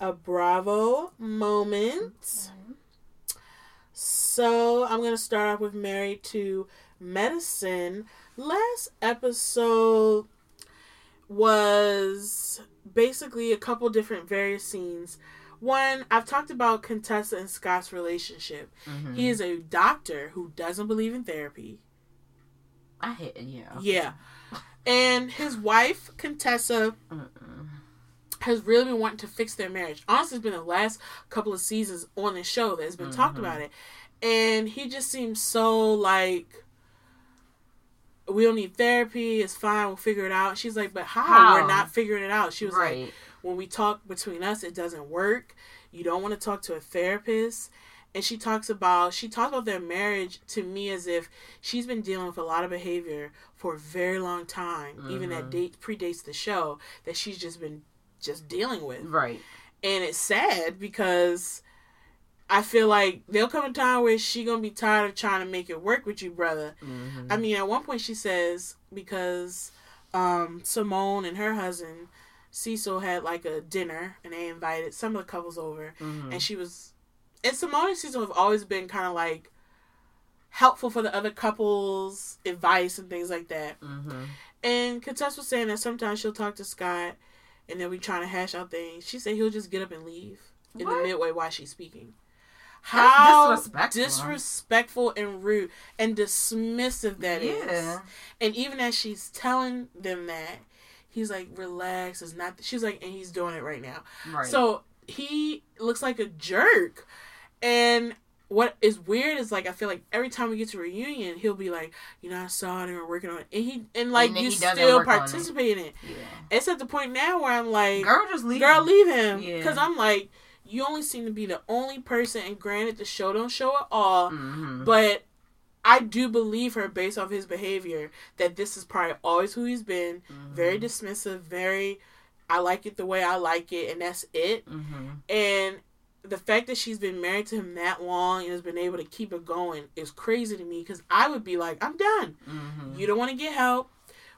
S2: a Bravo moment. So I'm gonna start off with Married to Medicine. Last episode was basically a couple different various scenes. One, I've talked about Contessa and Scott's relationship.
S1: Mhm.
S2: He is a doctor who doesn't believe in therapy.
S1: I hate yeah.
S2: Yeah. And his wife, Contessa,
S1: Mm-mm.
S2: has really been wanting to fix their marriage. Honestly, it's been the last couple of seasons on the show that has been talked
S1: Mhm.
S2: about it. And he just seems so like, we don't need therapy. It's fine. We'll figure it out. She's like, but how?
S1: How?
S2: We're not figuring it out. She was like, when we talk between us, it doesn't work. You don't want to talk to a therapist. And she talks about she talks about their marriage to me as if she's been dealing with a lot of behavior for a very long time, even that
S1: Mhm.
S2: date predates the show that she's just been just dealing with.
S1: right.
S2: And it's sad because I feel like there'll come a time where she gonna be tired of trying to make it work with you, brother.
S1: Mhm.
S2: I mean, at one point she says because um, Simone and her husband Cecil had like a dinner and they invited some of the couples over,
S1: Mhm.
S2: and she was. And Simone and Cecil have always been kind of like helpful for the other couples, advice and things like that.
S1: Mhm.
S2: And Contessa was saying that sometimes she'll talk to Scott, and then we trying to hash out things. She said he'll just get up and leave in
S1: What?
S2: the midway while she's speaking. How
S1: disrespectful.
S2: disrespectful and rude and dismissive that is.
S1: yeah.
S2: And even as she's telling them that, he's like, relax, it's not. She's like, and he's doing it right now.
S1: Right.
S2: So he looks like a jerk. And what is weird is like, I feel like every time we get to a reunion, he'll be like, you know, I saw it and we're working on it. And he, and like,
S1: And
S2: you still
S1: work on it.
S2: participate in it.
S1: yeah.
S2: It's at the point now where I'm like,
S1: Girl, just leave.
S2: girl,
S1: him.
S2: leave him.
S1: Yeah.
S2: Because I'm like, you only seem to be the only person, and granted, the show don't show it all,
S1: Mhm.
S2: but I do believe her based off his behavior that this is probably always who he's been. Very
S1: Mhm.
S2: dismissive, very, I like it the way I like it, and that's it.
S1: Mhm.
S2: And the fact that she's been married to him that long and has been able to keep it going is crazy to me because I would be like, I'm done.
S1: Mhm.
S2: You don't want to get help.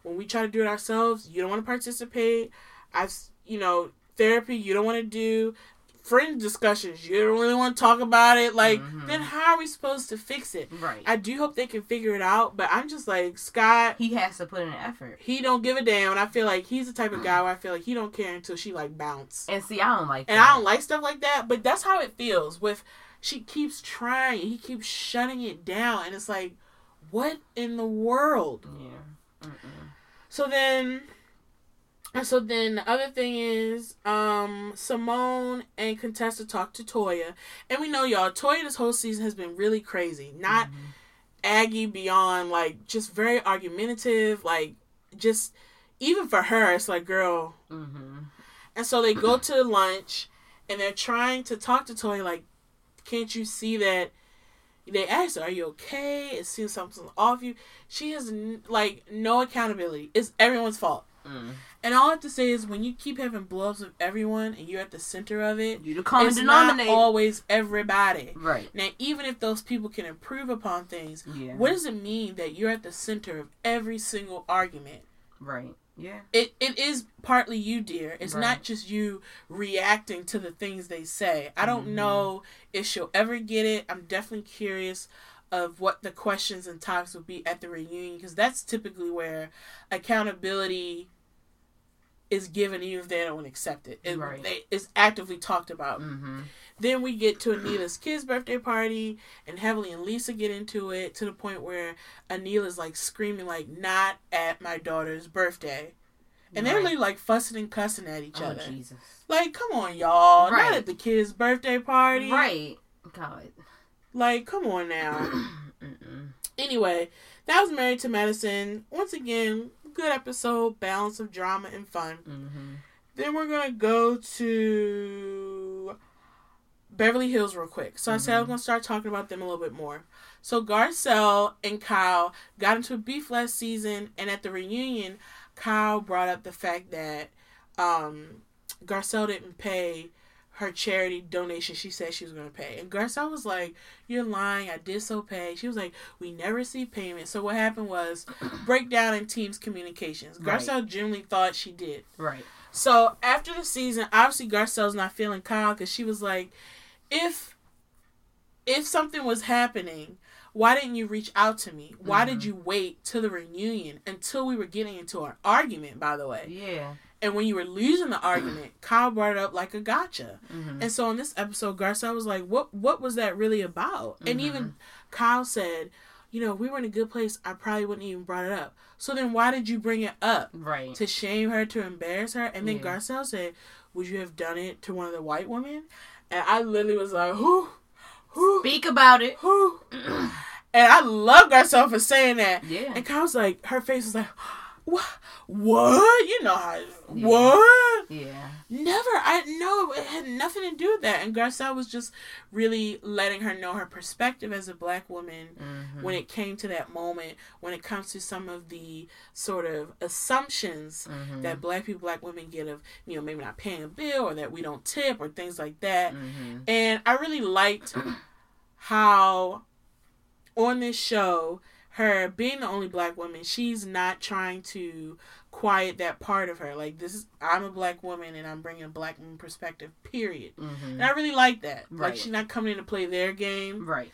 S2: When we try to do it ourselves, you don't want to participate. I've, you know, therapy, you don't want to do. Friend discussions, you don't really want to talk about it. Like,
S1: Mhm.
S2: then how are we supposed to fix it?
S1: Right.
S2: I do hope they can figure it out, but I'm just like, Scott,
S1: he has to put in an effort.
S2: he don't give a damn. And I feel like he's the type of guy where I feel like he don't care until she like bounce.
S1: And see, I don't like.
S2: And
S1: that.
S2: I don't like stuff like that, but that's how it feels with she keeps trying, he keeps shutting it down, and it's like, what in the world?
S1: Yeah. Mm-mm.
S2: So then and so then the other thing is, um, Simone and Contessa talk to Toya. And we know y'all, Toya this whole season has been really crazy. Not
S1: Mhm.
S2: Aggie beyond like just very argumentative, like just even for her, it's like, girl,
S1: Mhm.
S2: And so they go to lunch and they're trying to talk to Toya, like, can't you see that? They ask her, "Are you okay?" It seems something's off you. She has like no accountability. It's everyone's fault.
S1: Mm.
S2: And all I have to say is, when you keep having blows with everyone and you're at the center of it,
S1: You the common
S2: it's not always everybody.
S1: right.
S2: Now, even if those people can improve upon things,
S1: Yeah.
S2: what does it mean that you're at the center of every single argument?
S1: Right. Yeah.
S2: it, it is partly you, dear. It's
S1: Right.
S2: not just you reacting to the things they say. I don't
S1: Mhm.
S2: know if she'll ever get it. I'm definitely curious of what the questions and topics will be at the reunion because that's typically where accountability is given even if they don't accept it. it
S1: Right.
S2: they, it's actively talked about.
S1: Mm-hmm.
S2: Then we get to Anila's kid's birthday party, and Heavenly and Lisa get into it to the point where Anila's like screaming, like, not at my daughter's birthday. And they're really like fussing and cussing at each
S1: Oh
S2: other.
S1: Jesus.
S2: Like, come on, y'all.
S1: Right.
S2: Not at the kid's birthday party.
S1: Right. God.
S2: Like, come on now. Anyway, that was Married to Medicine. Once again, good episode, balance of drama and fun.
S1: Mm-hmm.
S2: Then we're gonna go to Beverly Hills real quick. So I said I was
S1: Mhm.
S2: gonna start talking about them a little bit more. So Garcelle and Kyle got into a beef last season, and at the reunion, Kyle brought up the fact that um, Garcelle didn't pay her charity donation she said she was going to pay. And Garcelle was like, You're lying. I did so pay. She was like, We never received payment. So what happened was breakdown in team's communications.
S1: Right.
S2: Garcelle genuinely thought she did.
S1: Right.
S2: So after the season, obviously Garcelle's not feeling Kyle because she was like, If if something was happening, why didn't you reach out to me? Why did
S1: Mhm.
S2: you wait till the reunion until we were getting into an argument, by the way?
S1: Yeah.
S2: And when you were losing the argument, Kyle brought it up like a gotcha.
S1: Mm-hmm.
S2: And so in this episode, Garcelle was like, "What? What was that really about?" And
S1: Mhm.
S2: even Kyle said, "You know, if we were in a good place, I probably wouldn't even brought it up. So then, why did you bring it up
S1: Right.
S2: to shame her, to embarrass her?" And then
S1: Yeah.
S2: Garcelle said, "Would you have done it to one of the white women?" And I literally was like, "Who? Who?
S1: Speak about it.
S2: Who?" And I love Garcelle for saying that.
S1: Yeah.
S2: And Kyle's like, her face was like, "What? What? You know how?
S1: Yeah.
S2: What?"
S1: Yeah.
S2: Never. I know it had nothing to do with that. And Garcelle was just really letting her know her perspective as a black woman
S1: Mm-hmm.
S2: when it came to that moment, when it comes to some of the sort of assumptions
S1: mm-hmm.
S2: that black people, black women get of, you know, maybe not paying a bill or that we don't tip or things like that.
S1: Mm-hmm.
S2: And I really liked how on this show, her being the only black woman, she's not trying to quiet that part of her. Like this is I'm a black woman and I'm bringing a black woman perspective. Period.
S1: Mm-hmm.
S2: And I really like that. Like she's not coming in to play their game.
S1: Right.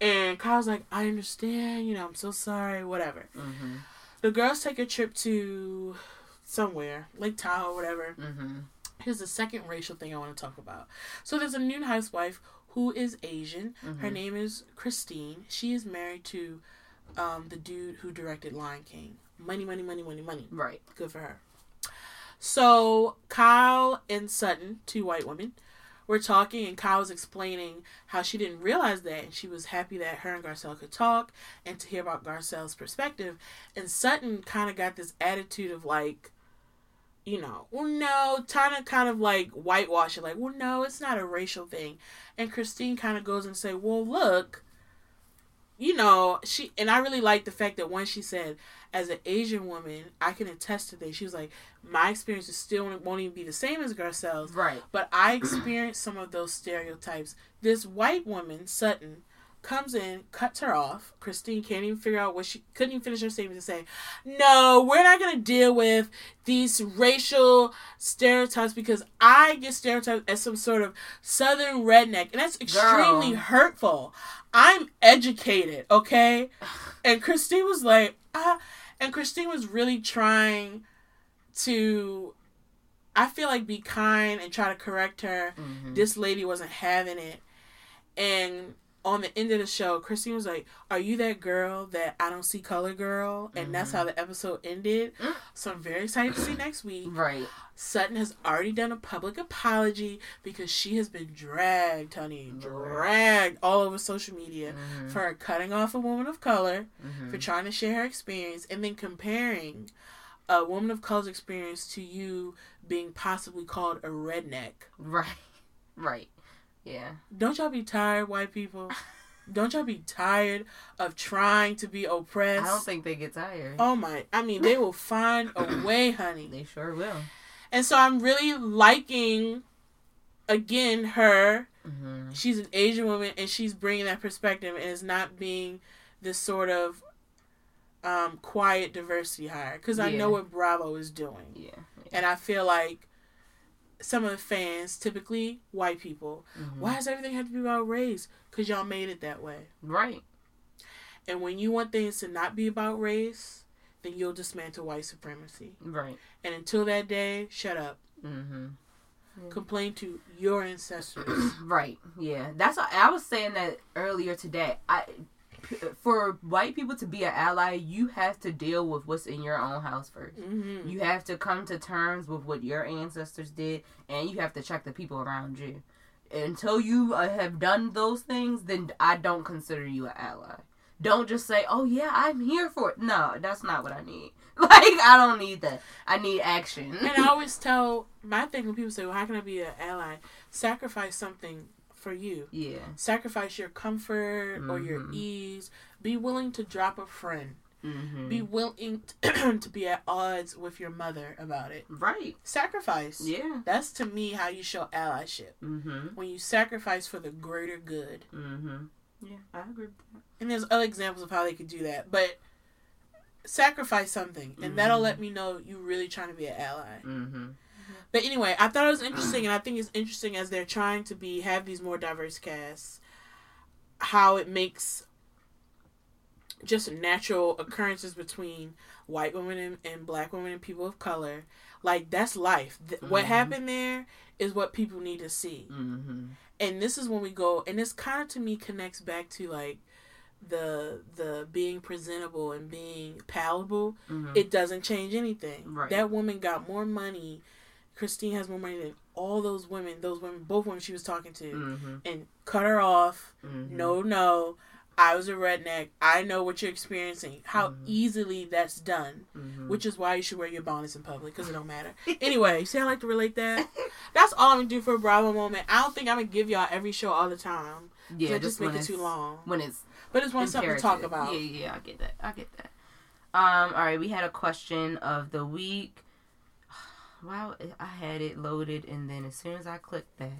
S2: And Kyle's like, I understand. You know, I'm so sorry. Whatever.
S1: Mm-hmm.
S2: The girls take a trip to somewhere, Lake Tahoe, whatever.
S1: Mm-hmm.
S2: Here's the second racial thing I want to talk about. So there's a new housewife who is Asian. Her
S1: Mhm.
S2: name is Christine. She is married to um, the dude who directed Lion King. Money, money, money, money, money.
S1: Right.
S2: Good for her. So Kyle and Sutton, two white women, were talking, and Kyle was explaining how she didn't realize that, and she was happy that her and Garcelle could talk and to hear about Garcelle's perspective. And Sutton kind of got this attitude of like, you know, well, no, trying to kind of like whitewash it, like, well, no, it's not a racial thing. And Christine kind of goes and say, well, look, you know, she and I really like the fact that when she said, as an Asian woman, I can attest to this. She was like, my experience is still won't even be the same as Garcelle's,
S1: Right.
S2: but I experienced some of those stereotypes. This white woman, Sutton, comes in, cuts her off. Christine can't even figure out what she couldn't even finish her statement to say, No, we're not gonna deal with these racial stereotypes because I get stereotyped as some sort of southern redneck, and that's extremely
S1: Girl.
S2: hurtful. I'm educated, okay? And Christine was like, ah and Christine was really trying to I feel like be kind and try to correct her.
S1: Mm-hmm.
S2: This lady wasn't having it. And on the end of the show, Christine was like, Are you that girl that I don't see color girl? And that's
S1: Mhm.
S2: how the episode ended.
S1: Mm.
S2: So I'm very excited to see next week.
S1: Right.
S2: Sutton has already done a public apology because she has been dragged, honey, dragged all over social media
S1: Mm-hmm.
S2: for cutting off a woman of color
S1: mm-hmm.
S2: for trying to share her experience and then comparing a woman of color's experience to you being possibly called a redneck.
S1: Right. Right. Yeah.
S2: Don't y'all be tired, white people? Don't y'all be tired of trying to be oppressed?
S1: I don't think they get tired.
S2: Oh my! I mean, they will find a way, honey.
S1: They sure will.
S2: And so I'm really liking, again, her.
S1: Mm-hmm.
S2: She's an Asian woman, and she's bringing that perspective, and is not being this sort of um, quiet diversity hire. Because I
S1: Yeah.
S2: know what Bravo is doing.
S1: Yeah.
S2: And I feel like some of the fans, typically white people,
S1: Mhm.
S2: why does everything have to be about race? Because y'all made it that way.
S1: Right.
S2: And when you want things to not be about race, then you'll dismantle white supremacy.
S1: Right.
S2: And until that day, shut up.
S1: Mm-hmm.
S2: Complain to your ancestors.
S1: Right. Yeah. That's what, I was saying that earlier today. I p- for white people to be an ally, you have to deal with what's in your own house 1st
S2: hmm
S1: You have to come to terms with what your ancestors did, and you have to check the people around you. Until you uh, have done those things, then I don't consider you an ally. Don't just say, "Oh yeah, I'm here for it." No, that's not what I need. Like I don't need that. I need action.
S2: And I always tell my thing when people say, "Well, how can I be an ally?" Sacrifice something for you.
S1: yeah.
S2: Sacrifice your comfort or your
S1: Mhm.
S2: ease. Be willing to drop a friend.
S1: Mm-hmm.
S2: Be willing to be at odds with your mother about it.
S1: right.
S2: Sacrifice.
S1: Yeah.
S2: That's to me how you show allyship.
S1: Mm-hmm.
S2: When you sacrifice for the greater good.
S1: Mm-hmm. Yeah, I agree with that.
S2: And there's other examples of how they could do that. But sacrifice something. And that'll
S1: Mhm.
S2: let me know you're really trying to be an ally.
S1: Mm-hmm.
S2: But anyway, I thought it was interesting, and I think it's interesting as they're trying to be have these more diverse casts, how it makes just natural occurrences between white women and, and black women and people of color. Like that's life. Th- What
S1: Mhm.
S2: happened there is what people need to see,
S1: Mm-hmm.
S2: and this is when we go. And this kind of to me connects back to like the the being presentable and being palatable
S1: Mm-hmm.
S2: it doesn't change anything.
S1: Right.
S2: That woman got more money. Christine has more money than all those women, those women, both women she was talking to,
S1: Mm-hmm.
S2: and cut her off.
S1: Mm-hmm.
S2: No, no. I was a redneck. I know what you're experiencing. How
S1: Mhm.
S2: easily that's done,
S1: Mm-hmm.
S2: which is why you should wear your bonnets in public because it don't matter. anyway, you see, I like to relate that. That's all I'm gonna do for a Bravo moment. I don't think I'm gonna give y'all every show all the time.
S1: yeah,
S2: Yeah, just make it too long.
S1: When it's
S2: But it's one something to talk about.
S1: Yeah, yeah, I get that. I get that. Um, all right, we had a question of the week. Wow, I had it loaded, and then as soon as I clicked that,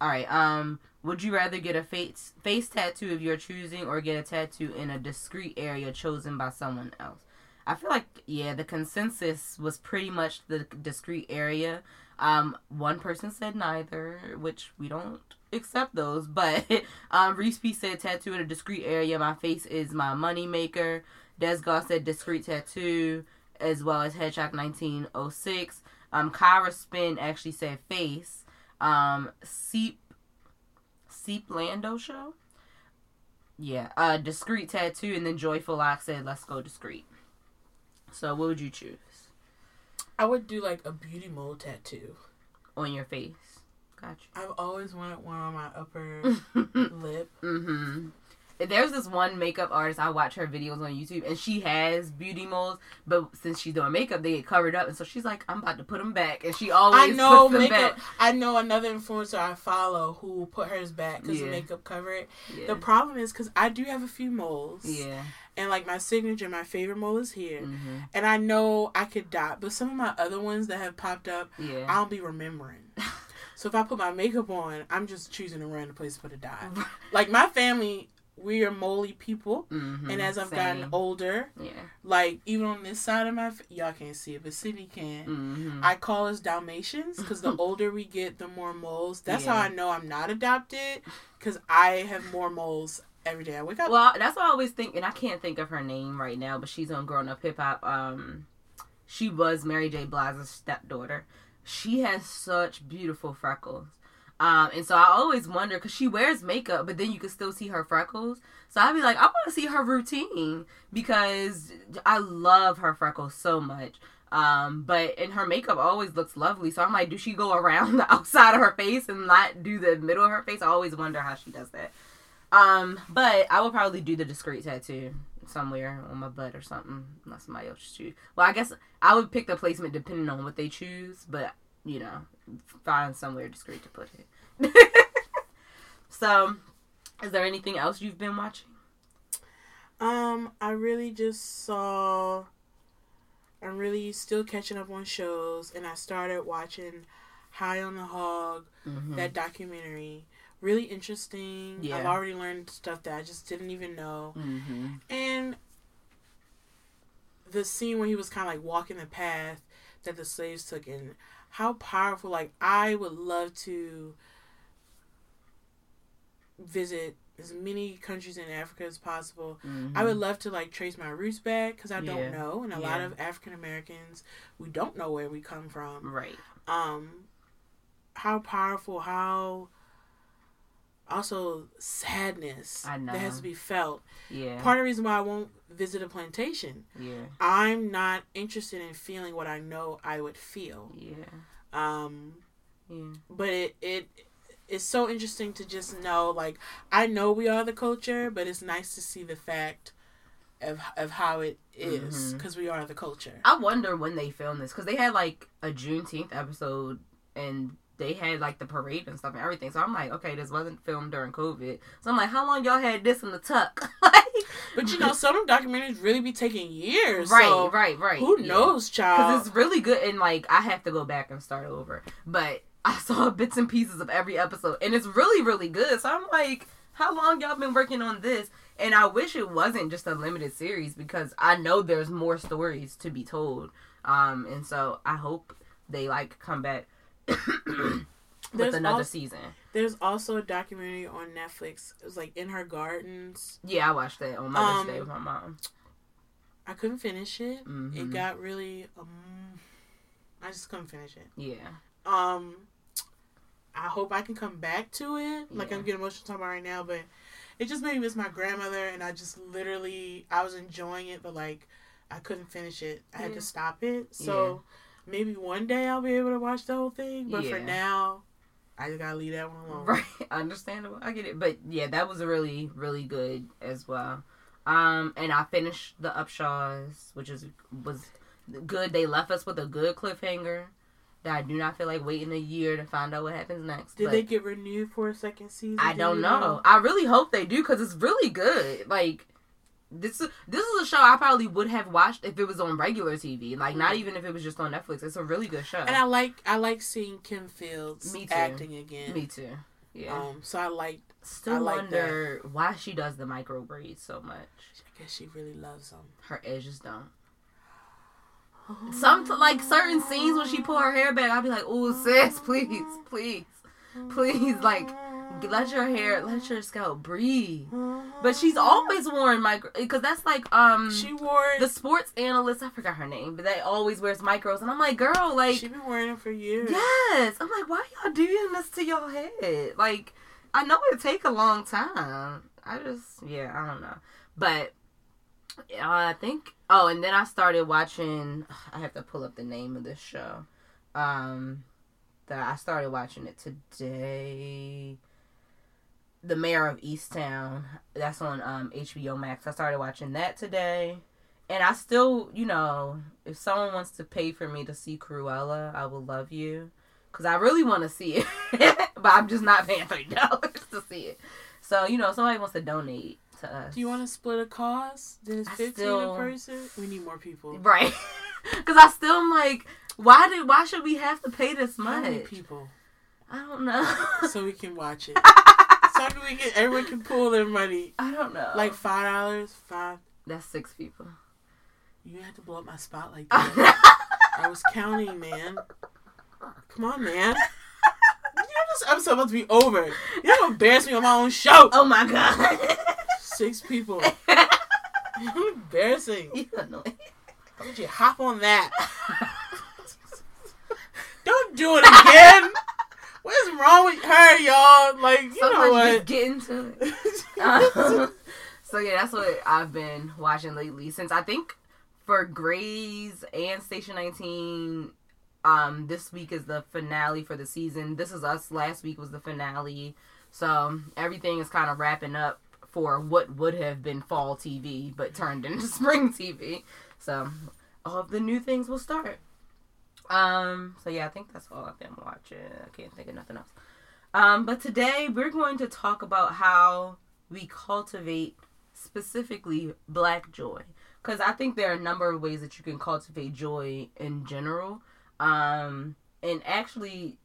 S1: all right. Um, would you rather get a face face tattoo of your choosing, or get a tattoo in a discreet area chosen by someone else? I feel like yeah, the consensus was pretty much the discreet area. Um, one person said neither, which we don't accept those. But um, Reese P said tattoo in a discreet area. My face is my money maker. Desgar said discreet tattoo, as well as Headshot 1906. Um, Kyra Spin actually said face. Um, Seep Seep Lando show. Yeah, uh, discreet tattoo, and then Joyful Lock said, "Let's go discreet." So, what would you choose
S2: I would do like a beauty mole tattoo.
S1: on your face? Gotcha.
S2: I've always wanted one on my upper lip.
S1: Mm-hmm. There's this one makeup artist. I watch her videos on YouTube, and she has beauty moles. But since she's doing makeup, they get covered up, and so she's like, "I'm about to put them back," and she always
S2: I know
S1: puts them
S2: makeup.
S1: back.
S2: I know another influencer I follow who put hers back because
S1: Yeah.
S2: the makeup covered it.
S1: Yeah.
S2: The problem is because I do have a few moles.
S1: yeah.
S2: And like my signature, my favorite mole is here.
S1: Mm-hmm.
S2: And I know I could dot, but some of my other ones that have popped up,
S1: Yeah.
S2: I don't be remembering. so if I put my makeup on, I'm just choosing a random place to put a dot. Like my family, we are moly people.
S1: mm-hmm.
S2: And as I've gotten older,
S1: yeah.
S2: like even on this side of my, f- y'all can't see it, but Sydney can.
S1: Mm-hmm.
S2: I call us Dalmatians because the older we get, the more moles. That's how I know I'm not adopted because I have more moles every day I wake up.
S1: Well, that's what I always think, and I can't think of her name right now, but she's on Growing Up Hip Hop. Um, she was Mary J. Blige's stepdaughter. She has such beautiful freckles. Um, and so I always wonder because she wears makeup, but then you can still see her freckles. So I'd be like, I want to see her routine because I love her freckles so much. Um, but and her makeup always looks lovely. So I'm like, do she go around the outside of her face and not do the middle of her face? I always wonder how she does that. Um, but I would probably do the discreet tattoo somewhere on my butt or something. Unless somebody else choose. Well, I guess I would pick the placement depending on what they choose, but you know, find somewhere discreet to put it. so, is there anything else you've been watching?
S2: Um, I really just saw. I'm really still catching up on shows, and I started watching High on the Hog,
S1: Mm-hmm.
S2: that documentary. Really interesting.
S1: Yeah.
S2: I've already learned stuff that I just didn't even know.
S1: mm-hmm.
S2: And the scene where he was kind of like walking the path that the slaves took, and how powerful. Like, I would love to visit as many countries in Africa as possible.
S1: Mm-hmm.
S2: I would love to like trace my roots back because I
S1: Yeah.
S2: don't know, and a lot of African Americans we don't know where we come from.
S1: right.
S2: Um, how powerful, how also sadness
S1: I
S2: that has to be felt.
S1: Yeah.
S2: Part of the reason why I won't visit a plantation,
S1: yeah.
S2: I'm not interested in feeling what I know I would feel.
S1: Yeah.
S2: Um,
S1: Yeah.
S2: but it it it's so interesting to just know like I know we are the culture, but it's nice to see the fact of of how it is because we are the culture.
S1: I wonder when they filmed this because they had like a Juneteenth episode and they had like the parade and stuff and everything. So I'm like, okay, this wasn't filmed during COVID. So I'm like, how long y'all had this in the tuck? like,
S2: But you know, some of them documentaries really be taking years.
S1: right,
S2: so
S1: right, right.
S2: Who
S1: Yeah.
S2: knows, child?
S1: Because it's really good, and like I have to go back and start over. But I saw bits and pieces of every episode, and it's really, really good. So I'm like, how long y'all been working on this? And I wish it wasn't just a limited series because I know there's more stories to be told. Um, and so I hope they like come back with
S2: There's
S1: another
S2: als-
S1: season.
S2: There's also a documentary on Netflix. It was like in her gardens.
S1: Yeah, I watched that on Mother's
S2: Um,
S1: Day with my mom.
S2: I couldn't finish it. It
S1: Mhm.
S2: got really. Um, I just couldn't finish it.
S1: Yeah,
S2: Um, I hope I can come back to it. Like
S1: Yeah.
S2: I'm getting emotional talking about right now, but it just made me miss my grandmother, and I just literally I was enjoying it, but like I couldn't finish it. I had to stop it. So maybe one day I'll be able to watch the whole thing, but for now, I just gotta leave that one alone.
S1: Right, understandable. I get it, but yeah, that was really, really good as well. Um, and I finished the Upshaws, which is was good. They left us with a good cliffhanger that I do not feel like waiting a year to find out what happens next.
S2: Did they get renewed for a second season?
S1: I
S2: Do
S1: don't
S2: you
S1: know. I really hope they do because it's really good. Like this is this is a show I probably would have watched if it was on regular TV. Like not even if it was just on Netflix. It's a really good show.
S2: And I like I like seeing Kim Fields
S1: Me too.
S2: acting again.
S1: Me too. Yeah.
S2: Um, so I like.
S1: Still
S2: I like
S1: wonder why she does the micro braids so much.
S2: I guess she really loves them.
S1: Her edges don't. Some like certain scenes when she pull her hair back, I'll be like, "Oh, sis, please, please, please, like, let your hair, let your scalp breathe." But she's always worn micro because that's like um
S2: She wore
S1: the sports analyst. I forgot her name, but they always wears micros, and I'm like, girl, like,
S2: she been wearing it for years.
S1: yes. I'm like, why y'all doing this to your head? Like, I know it take a long time. I just, yeah, I don't know, but uh, I think. Oh, and then I started watching. I have to pull up the name of this show. Um, that I started watching it today. The Mare of Easttown. That's on um HBO Max. I started watching that today. And I still, you know, if someone wants to pay for me to see Cruella, I will love you. Because I really want to see it. but I'm just not paying $30 to see it. So, you know, somebody wants to donate to us.
S2: Do you want to split a cost? Then it's
S1: I
S2: fifteen
S1: still-
S2: a person. We need more people.
S1: Right. Because I still am like, why did why should we have to pay this
S2: How many
S1: much?
S2: people?
S1: I don't know.
S2: so we can watch it. so we can everyone can pull their money.
S1: I don't know.
S2: Like five dollars, five.
S1: that's six people.
S2: You have to blow up my spot like that. I was counting, man. Come on, man. You know this episode about to be over. You don't embarrass me on my own show.
S1: oh my god.
S2: Six people. You're Embarrassing.
S1: you annoying.
S2: How would you hop on that? Don't do it again. What is wrong with her, y'all? Like, you
S1: Sometimes
S2: know what?
S1: just get into it. Um, so yeah, that's what I've been watching lately. Since I think for Grey's and Station 19, um, this week is the finale for the season. This is Us last week was the finale. So everything is kind of wrapping up for what would have been fall TV, but turned into spring TV. So all of the new things will start. Um, so yeah, I think that's all I've been watching. I can't think of nothing else. Um, but today we're going to talk about how we cultivate specifically black joy. Because I think there are a number of ways that you can cultivate joy in general. Um, and actually,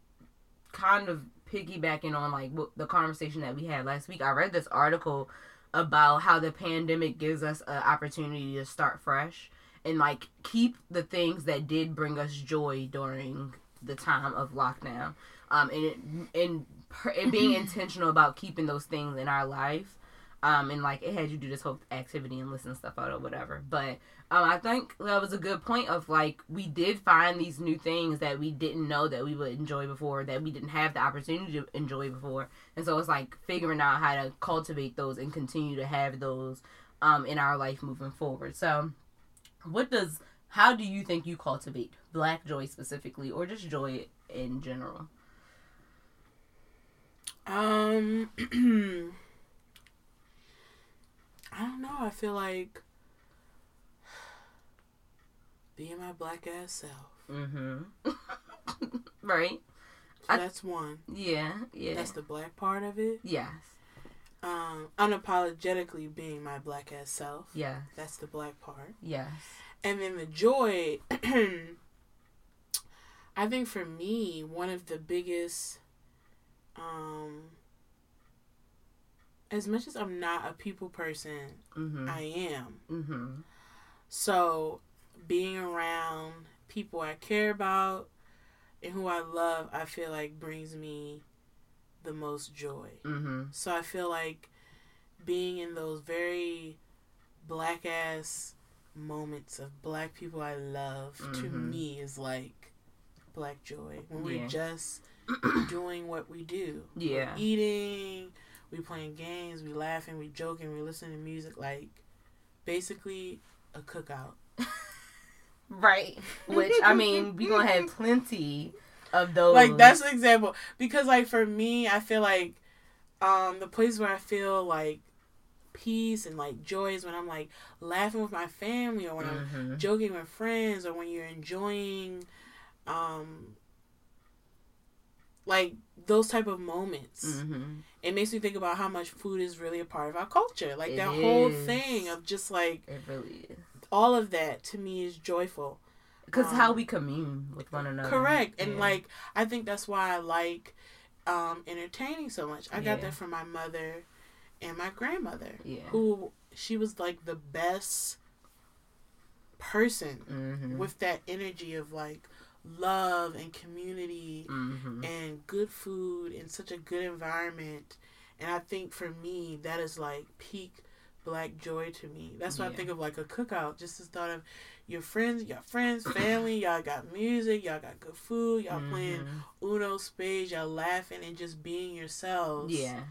S1: kind of piggybacking on like the conversation that we had last week, I read this article about how the pandemic gives us an opportunity to start fresh and like keep the things that did bring us joy during the time of lockdown. Um and it, and, per- and being intentional about keeping those things in our life um and like it had you do this whole activity and listen stuff out or whatever. But um i think that was a good point of like we did find these new things that we didn't know that we would enjoy before that we didn't have the opportunity to enjoy before. And so it's like figuring out how to cultivate those and continue to have those um in our life moving forward. So what does how do you think you cultivate black joy specifically or just joy in general
S2: Um, I don't know. I feel like being my black ass self.
S1: mm-hmm right
S2: So
S1: I-
S2: that's one.
S1: yeah yeah
S2: That's the black part of it.
S1: yes
S2: um, unapologetically being my black ass self.
S1: Yeah.
S2: That's the black part.
S1: Yes.
S2: And then the joy, I think for me, one of the biggest, um, as much as I'm not a people person,
S1: Mm-hmm.
S2: I am.
S1: Mm-hmm.
S2: So being around people I care about and who I love, I feel like brings me the most joy.
S1: Mm-hmm.
S2: So I feel like being in those very black ass moments of black people I love to
S1: Mhm.
S2: me is like black joy. When
S1: Yeah.
S2: we're just doing what we do.
S1: Yeah.
S2: We're eating, we playing games, we laughing, we joking, we listening to music like basically a cookout.
S1: Right. Which I mean, we gonna have plenty of those.
S2: Like that's an example. Because like for me, I feel like um the place where I feel like peace and like joy is when I'm like laughing with my family or when I'm
S1: Mhm.
S2: joking with friends or when you're enjoying um like those type of moments.
S1: Mhm.
S2: It makes me think about how much food is really a part of our culture. Like
S1: It
S2: that whole thing of just like
S1: It really is.
S2: all of that to me is joyful.
S1: Because
S2: Um,
S1: how we commune with one another.
S2: Correct. And
S1: Yeah.
S2: like I think that's why I like um entertaining so much. I got that from my mother and my grandmother.
S1: Yeah.
S2: Who she was like the best person
S1: Mm-hmm.
S2: with that energy of like love and community
S1: mm-hmm.
S2: and good food and such a good environment. And I think for me that is like peak black joy to me. That's why I think of like a cookout. Just the thought of your friends, your friends, family, y'all got music, y'all got good food, y'all playing
S1: Mhm.
S2: Uno spades, y'all laughing and just being yourselves.
S1: Yeah.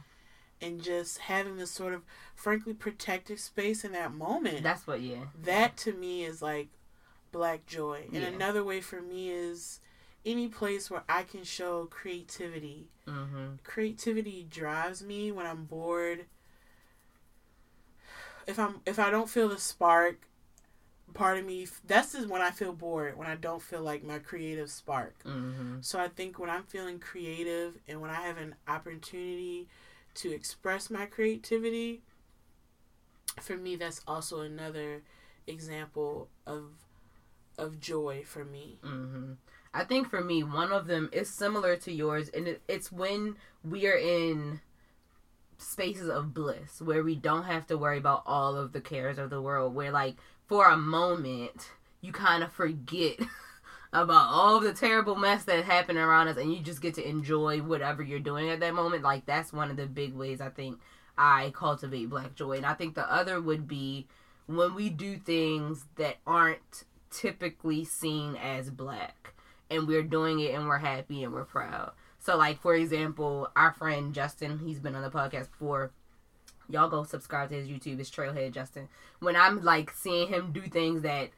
S2: And just having this sort of frankly protective space in that moment.
S1: That's what. Yeah.
S2: that to me is like black joy. And
S1: Yeah.
S2: another way for me is any place where I can show creativity.
S1: Mm-hmm.
S2: Creativity drives me when I'm bored. If I'm if I don't feel the spark, part of me that's just when I feel bored, when I don't feel like my creative spark.
S1: Mm-hmm.
S2: So I think when I'm feeling creative and when I have an opportunity to express my creativity, for me that's also another example of of joy for me.
S1: Mm-hmm. I think for me, one of them is similar to yours, and it, it's when we are in spaces of bliss where we don't have to worry about all of the cares of the world. Where, like, for a moment, you kind of forget about all the terrible mess that happened around us, and you just get to enjoy whatever you're doing at that moment. Like, that's one of the big ways I think I cultivate black joy. And I think the other would be when we do things that aren't typically seen as black and we're doing it and we're happy and we're proud. So like for example, our friend Justin, he's been on the podcast before. Y'all go subscribe to his YouTube. It's Trailhead Justin. When I'm like seeing him do things that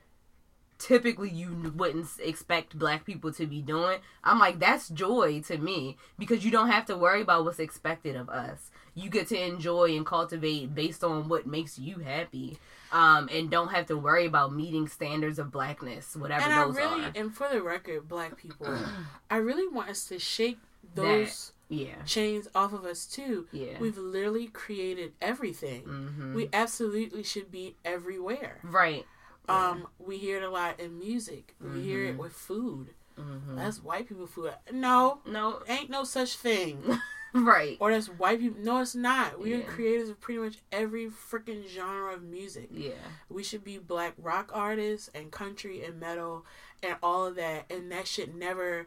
S1: typically you wouldn't expect black people to be doing, I'm like that's joy to me because you don't have to worry about what's expected of us. You get to enjoy and cultivate based on what makes you happy um, and don't have to worry about meeting standards of blackness, whatever
S2: and I
S1: those
S2: really
S1: are.
S2: and for the record, black people, I really want us to shake those
S1: Yeah,
S2: chains off of us too.
S1: yeah.
S2: We've literally created everything.
S1: hmm
S2: We absolutely should be everywhere.
S1: right.
S2: Um, we hear it a lot in music. We hear it
S1: Mhm.
S2: with food.
S1: hmm
S2: That's white people food. No,
S1: No,
S2: ain't no such thing.
S1: right.
S2: or that's white people. No, it's not. We are creators of pretty much every freaking genre of music.
S1: Yeah,
S2: We should be black rock artists and country and metal and all of that. And that should never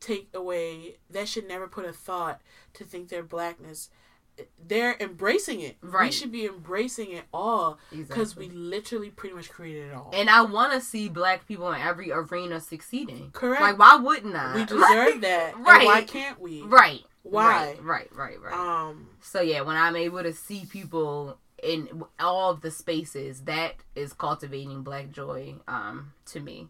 S2: take away, that should never put a thought to think their blackness. They're embracing it. We should be embracing it all because
S1: exactly.
S2: we literally pretty much created it all.
S1: and I want to see black people in every arena succeeding.
S2: Correct.
S1: Like, why wouldn't I?
S2: we deserve
S1: Right.
S2: that. And
S1: Right.
S2: why can't we?
S1: Right.
S2: Why?
S1: Right. Right. Right. Right.
S2: Um,
S1: So yeah, when I'm able to see people in all of the spaces, that is cultivating black joy um to me.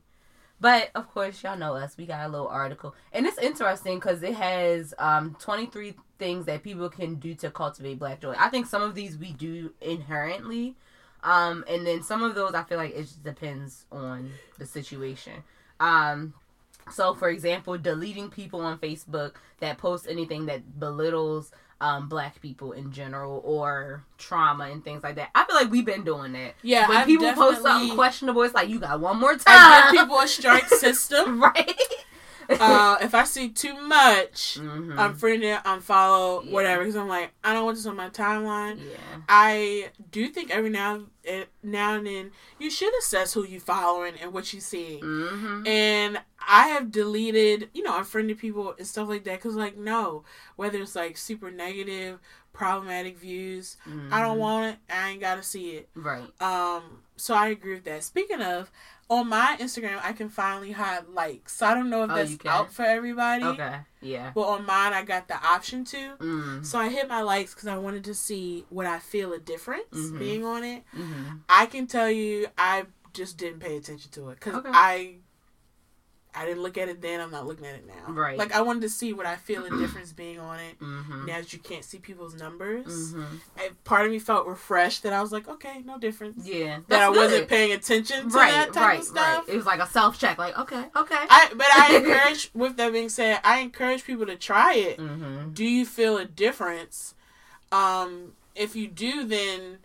S1: But of course, y'all know us. We got a little article, and it's interesting because it has um 23 things that people can do to cultivate black joy. I think some of these we do inherently, um, and then some of those I feel like it just depends on the situation. Um, so for example, deleting people on Facebook that post anything that belittles um, black people in general or trauma and things like that. I feel like we've been doing that.
S2: Yeah,
S1: when
S2: I've
S1: people post something questionable, it's like you got one more time.
S2: people a strike system.
S1: right?
S2: Uh, if I see too much,
S1: Mhm.
S2: unfriend it, unfollow,
S1: Yeah.
S2: whatever. Because I'm like, I don't want this on my timeline.
S1: yeah.
S2: I do think every now and now and then you should assess who you following and what you see.
S1: hmm
S2: And I have deleted, you know, unfriended people and stuff like that because, like, no, whether it's like super negative, problematic views, I don't want it. I ain't got to see it.
S1: Right.
S2: Um, so I agree with that. Speaking of, on my Instagram, I can finally hide likes. So I don't know if
S1: Oh,
S2: that's out for everybody.
S1: Okay. Yeah.
S2: But on mine, I got the option to.
S1: Mm.
S2: So I hit my likes because I wanted to see what I feel a difference
S1: Mhm.
S2: being on it.
S1: hmm
S2: I can tell you, I just didn't pay attention to it because
S1: Okay.
S2: I, I didn't look at it then. I'm not looking at it now.
S1: Right.
S2: Like I wanted to see what I feel a difference being on it.
S1: hmm
S2: Now that you can't see people's numbers,
S1: hmm
S2: and part of me felt refreshed that I was like, okay, no difference.
S1: Yeah.
S2: That I wasn't paying attention to
S1: right,
S2: that type
S1: right,
S2: of stuff.
S1: Right. It was like a self check. Like, okay, okay.
S2: I, but I encourage. with that being said, I encourage people to try it.
S1: hmm
S2: Do you feel a difference? Um, if you do, then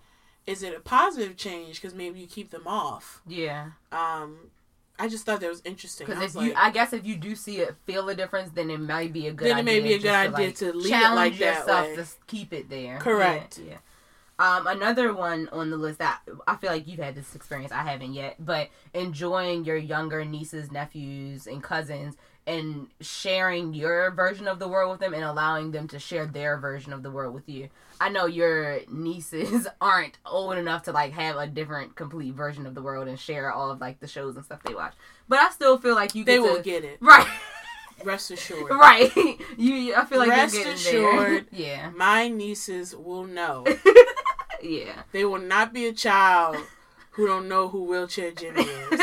S2: is it a positive change? Because maybe you keep them off.
S1: Yeah.
S2: Um, I just thought that was interesting.
S1: Because if
S2: was
S1: you, I guess if you do see it, feel the difference, then it might be a good.
S2: Then it
S1: idea
S2: may be a good
S1: just
S2: idea
S1: like,
S2: to leave it
S1: challenge
S2: like that
S1: yourself
S2: way.
S1: to keep it there.
S2: Correct.
S1: Yeah. yeah. Um, another one on the list that I feel like you've had this experience. I haven't yet, but enjoying your younger nieces, nephews, and cousins, and sharing your version of the world with them, and allowing them to share their version of the world with you. I know your nieces aren't old enough to like have a different, complete version of the world and share all of like the shows and stuff they watch. But I still feel like you
S2: they will
S1: to,
S2: get it.
S1: right.
S2: Rest assured.
S1: Right. You I feel like
S2: Rest assured.
S1: there. Yeah.
S2: My nieces will know.
S1: Yeah.
S2: They will not be a child who don't know who Wheelchair Jimmy is.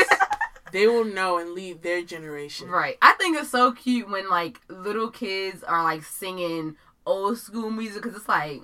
S2: They will know and lead their generation.
S1: Right. I think it's so cute when like little kids are like singing old school music because it's like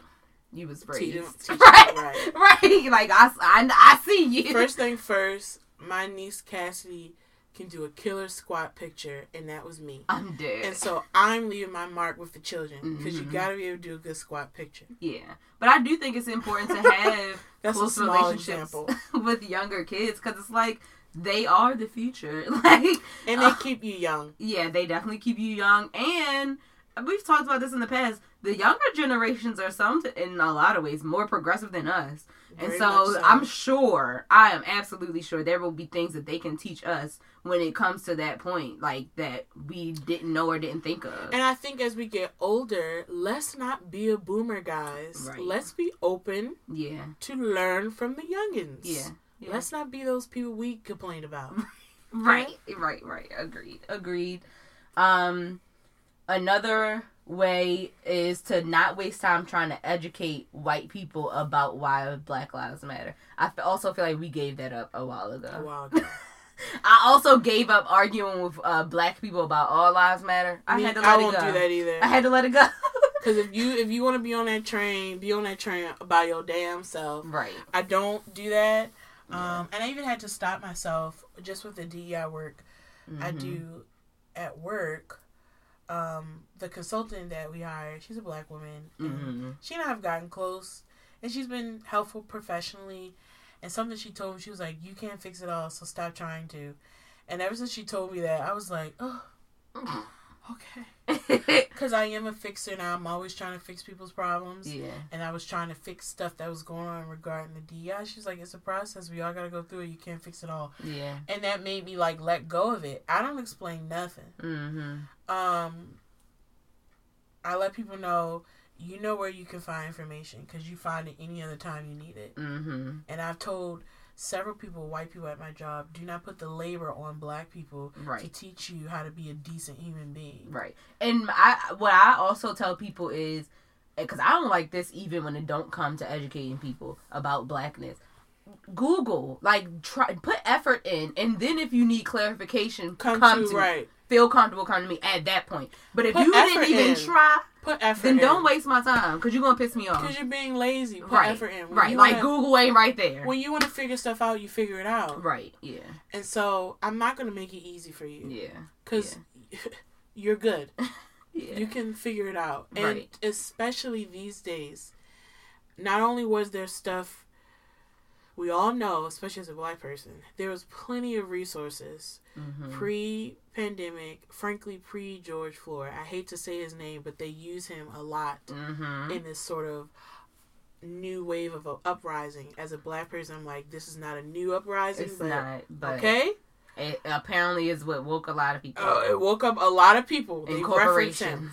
S1: you was
S2: Teach
S1: raised.
S2: teach 'em
S1: right.
S2: right.
S1: Right. Like I, I, I see you.
S2: First thing first, my niece Cassidy can do a killer squat picture, and that was me.
S1: I'm dead.
S2: And so I'm leaving my mark with the children because
S1: Mhm.
S2: you got to be able to do a good squat picture.
S1: yeah. But I do think it's important to have
S2: That's a
S1: close
S2: small
S1: relationships
S2: example.
S1: with younger kids because it's like they are the future. Like
S2: And they
S1: Uh,
S2: keep you young.
S1: yeah, they definitely keep you young. And we've talked about this in the past. The younger generations are some, in a lot of ways, more progressive than us. And
S2: Very
S1: so, I'm sure, I am absolutely sure there will be things that they can teach us when it comes to that point, like that we didn't know or didn't think of.
S2: And I think as we get older, let's not be a boomer, guys.
S1: Right.
S2: Let's be open
S1: yeah,
S2: to learn from the youngins.
S1: yeah, yeah.
S2: Let's not be those people we complain about.
S1: Right, right, right. Agreed. Agreed. Um, another way is to not waste time trying to educate white people about why Black Lives Matter. I also feel like we gave that up a while ago.
S2: a while ago.
S1: I also gave up arguing with uh, black people about all lives matter. I
S2: Me-
S1: had to let
S2: I
S1: it
S2: won't
S1: go.
S2: do that either.
S1: I had to let it go.
S2: Because if you if you want to be on that train, be on that train by your damn self.
S1: right.
S2: I don't do that. Um, and I even had to stop myself just with the DEI work I
S1: Mhm.
S2: do at work. Um, the consultant that we hired, she's a black woman. And
S1: Mhm.
S2: She and I have gotten close, and she's been helpful professionally. And something she told me, she was like, "You can't fix it all, so stop trying to." And ever since she told me that, I was like, "Oh, okay." Because I am a fixer now. I'm always trying to fix people's problems.
S1: yeah.
S2: And I was trying to fix stuff that was going on regarding the DEI. She's like, it's a process. We all got to go through it. You can't fix it all.
S1: Yeah.
S2: And that made me like let go of it. I don't explain nothing.
S1: Mm-hmm.
S2: Um, I let people know you know where you can find information because you find it any other time you need it.
S1: Mm-hmm.
S2: And I've told several people, white people at my job, do not put the labor on black people to teach you how to be a decent human being.
S1: Right. And I what I also tell people is eh, because I don't like this even when it don't come to educating people about blackness. Google, like, try put effort in, and then if you need clarification,
S2: Come,
S1: come,
S2: to,
S1: to,
S2: right.
S1: feel comfortable, coming to me at that point. But if
S2: Put
S1: you didn't even
S2: in.
S1: try,
S2: Put effort
S1: then
S2: in.
S1: don't waste my time because you're gonna piss me off.
S2: Because you're being lazy. Put
S1: Right,
S2: effort in. When
S1: right. Like
S2: wanna-
S1: Google ain't right there.
S2: when you want to figure stuff out, you figure it out.
S1: Right. Yeah.
S2: And so I'm not going to make it easy for you
S1: Yeah.
S2: because you're good.
S1: Yeah.
S2: You can figure it out. And
S1: Right.
S2: especially these days, not only was there stuff we all know, especially as a black person, there was plenty of resources
S1: Mhm.
S2: pre pandemic, frankly pre George Floyd. I hate to say his name, but they use him a lot
S1: Mhm.
S2: in this sort of new wave of uprising. As a black person, I'm like, this is not a new uprising,
S1: It's
S2: but
S1: not, but
S2: okay.
S1: it apparently is what woke a lot of people.
S2: Uh, it woke up a lot of people. They
S1: in
S2: referenced him.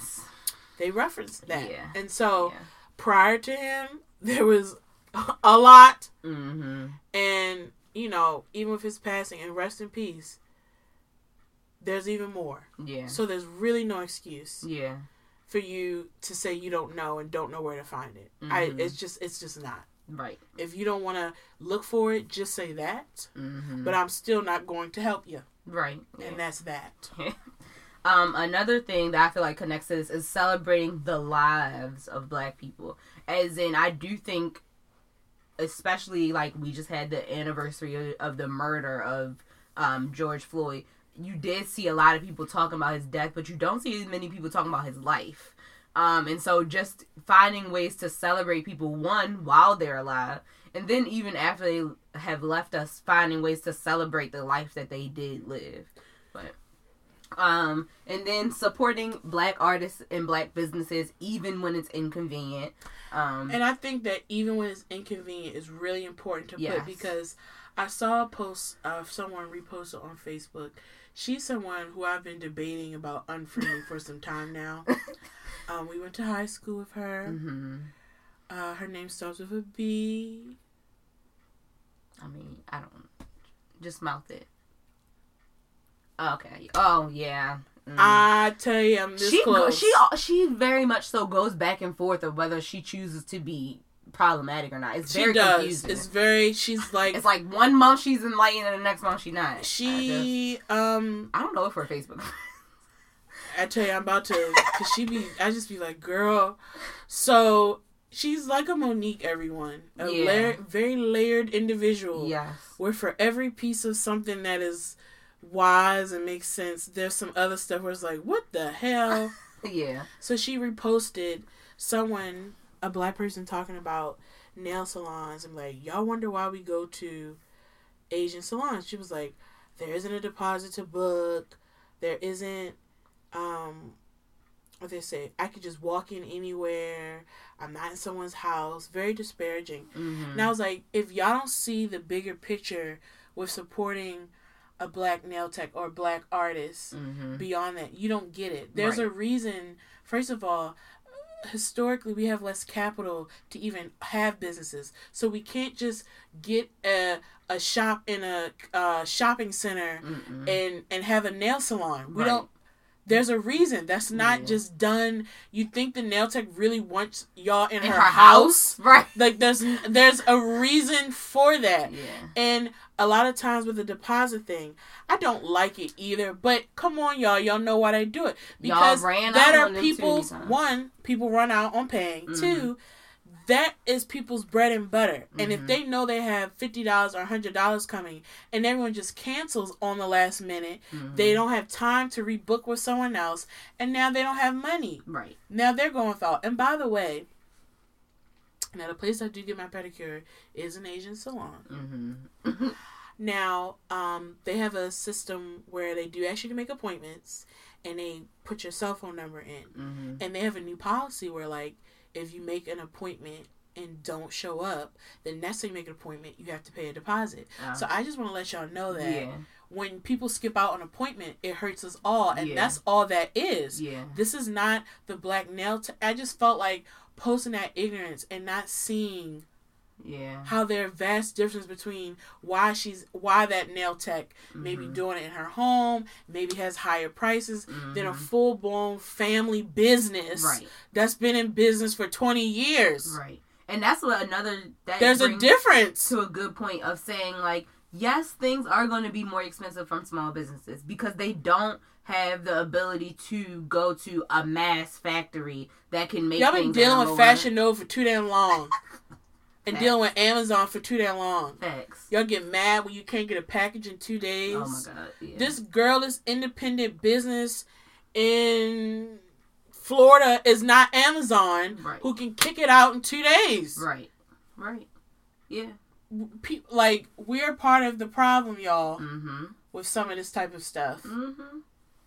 S2: They referenced that,
S1: Yeah.
S2: and so
S1: Yeah.
S2: prior to him, there was a lot,
S1: Mm-hmm.
S2: and you know, even with his passing and rest in peace, there's even more.
S1: Yeah.
S2: So there's really no excuse
S1: Yeah.
S2: for you to say you don't know and don't know where to find it. I
S1: Mhm.
S2: it's just it's just not.
S1: Right.
S2: If you don't want to look for it, just say that.
S1: Mm-hmm.
S2: But I'm still not going to help you,
S1: right. Yeah.
S2: and that's that.
S1: Um, another thing that I feel like connects to this is celebrating the lives of black people. As in, I do think, especially like we just had the anniversary of, of the murder of um, George Floyd, you did see a lot of people talking about his death, but you don't see as many people talking about his life. Um, and so just finding ways to celebrate people, one, while they're alive, and then even after they have left us, finding ways to celebrate the life that they did live. But um, and then supporting black artists and black businesses even when it's inconvenient. Um,
S2: And I think that even when it's inconvenient, it's really important to
S1: Yes.
S2: put because I saw a post of someone reposted on Facebook. She's someone who I've been debating about unfriending for some time now. Um, we went to high school with her.
S1: mhm.
S2: Uh, her name starts with a B.
S1: I mean, I don't just mouth it. Okay. Oh yeah. Mm.
S2: I tell you, I'm this
S1: she go,
S2: close.
S1: she she very much so goes back and forth of whether she chooses to be problematic or not. It's
S2: she
S1: very
S2: does.
S1: confusing.
S2: It's very. She's like.
S1: It's like one month she's enlightened and the next month she's not. I, just,
S2: she. Um.
S1: I don't know if her Facebook.
S2: I tell you, I'm about to. Cause she be. I just be like, girl. So she's like a Mo'Nique. Everyone. A
S1: Yeah.
S2: layer, very layered individual.
S1: yes.
S2: Where for every piece of something that is wise and makes sense, there's some other stuff where it's like, what the hell.
S1: Yeah.
S2: So she reposted someone, a black person, talking about nail salons and like, y'all wonder why we go to Asian salons. She was like, there isn't a deposit to book. There isn't, um, what they say. I could just walk in anywhere. I'm not in someone's house. Very disparaging.
S1: hmm
S2: And I was like, if y'all don't see the bigger picture with supporting a black nail tech or black artist,
S1: hmm
S2: beyond that. You don't get it. There's
S1: Right.
S2: a reason. First of all, historically we have less capital to even have businesses, so we can't just get a a shop in a uh, shopping center
S1: Mm-mm.
S2: and and have a nail salon. We
S1: Right.
S2: don't. There's a reason. That's not
S1: Yeah.
S2: just done. You think the nail tech really wants y'all in,
S1: in
S2: her,
S1: her
S2: house?
S1: house, right?
S2: Like there's there's a reason for that.
S1: Yeah.
S2: And a lot of times with the deposit thing, I don't like it either. But come on, y'all, y'all know why they do it because that are people. One, people run out on paying.
S1: Mhm.
S2: Two, that is people's bread and butter. And if
S1: Mhm.
S2: they know they have fifty dollars or hundred dollars coming, and everyone just cancels on the last minute,
S1: Mhm.
S2: they don't have time to rebook with someone else, and now they don't have money.
S1: right.
S2: Now they're going without. And by the way. Now the place I do get my pedicure is an Asian salon.
S1: Mm-hmm.
S2: Now, um, they have a system where they do actually make appointments and they put your cell phone number in.
S1: mm-hmm.
S2: And they have a new policy where, like, if you make an appointment and don't show up, then next time you make an appointment, you have to pay a deposit. So uh-huh. I just want to let y'all know that
S1: yeah,
S2: when people skip out on appointment, it hurts us all. And
S1: Yeah.
S2: that's all that is.
S1: yeah,
S2: This is not the black nail. T- I just felt like posting that ignorance and not seeing
S1: yeah.
S2: how there are vast difference between why she's why that nail tech maybe
S1: Mhm.
S2: doing it in her home maybe has higher prices than a
S1: Mhm.
S2: full blown family business
S1: Right,
S2: that's been in business for 20 years
S1: right. And that's what another that
S2: there's a difference
S1: to a good point of saying like yes, things are going to be more expensive from small businesses because they don't have the ability to go to a mass factory that can make.
S2: y'all been dealing with fashion nova for too damn long and
S1: Facts.
S2: dealing with amazon for too damn long
S1: Facts.
S2: y'all get mad when you can't get a package in two days
S1: Oh my god. Yeah.
S2: This girl is independent business in Florida is not Amazon,
S1: Right.
S2: who can kick it out in two days.
S1: Right. Right. Yeah.
S2: Pe- like we're part of the problem, y'all,
S1: Mm-hmm.
S2: with some of this type of stuff.
S1: Mm-hmm.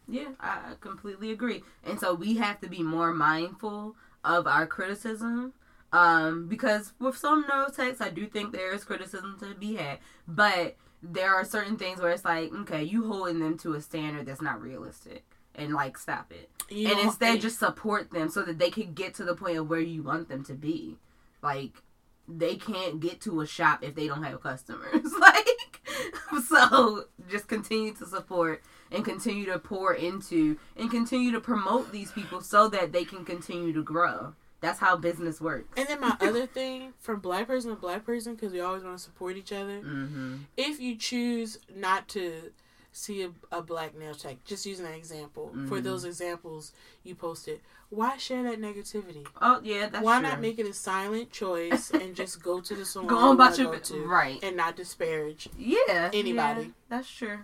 S1: Yeah, I completely agree. And so we have to be more mindful of our criticism. Um, because with some nail techs, I do think there is criticism to be had. But there are certain things where it's like, okay, you holding them to a standard that's not realistic. And like stop it.
S2: You
S1: and instead just support them so that they can get to the point of where you want them to be. Like they can't get to a shop if they don't have customers. like so just continue to support and continue to pour into and continue to promote these people so that they can continue to grow. That's how business works.
S2: And then my other thing from black person to black person, because we always want to support each other.
S1: Mm-hmm.
S2: If you choose not to see a, a black nail tech, just using an example for
S1: Mhm.
S2: those examples you posted, why share that negativity?
S1: Oh yeah, that's
S2: why
S1: true.
S2: not make it a silent choice and just go to the salon
S1: go on about your
S2: to
S1: right?
S2: and not disparage
S1: Yeah,
S2: Anybody.
S1: yeah, that's true.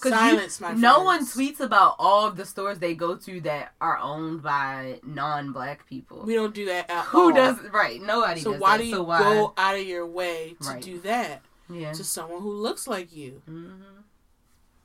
S1: 'Cause you-
S2: silence my
S1: No one tweets about all of the stores they go to that are owned by non-black people.
S2: We don't do that at
S1: Who
S2: all.
S1: does right? Nobody.
S2: So
S1: does
S2: why
S1: that.
S2: do you
S1: so why?
S2: go out of your way to
S1: Right.
S2: do that
S1: Yeah.
S2: to someone who looks like you?
S1: hmm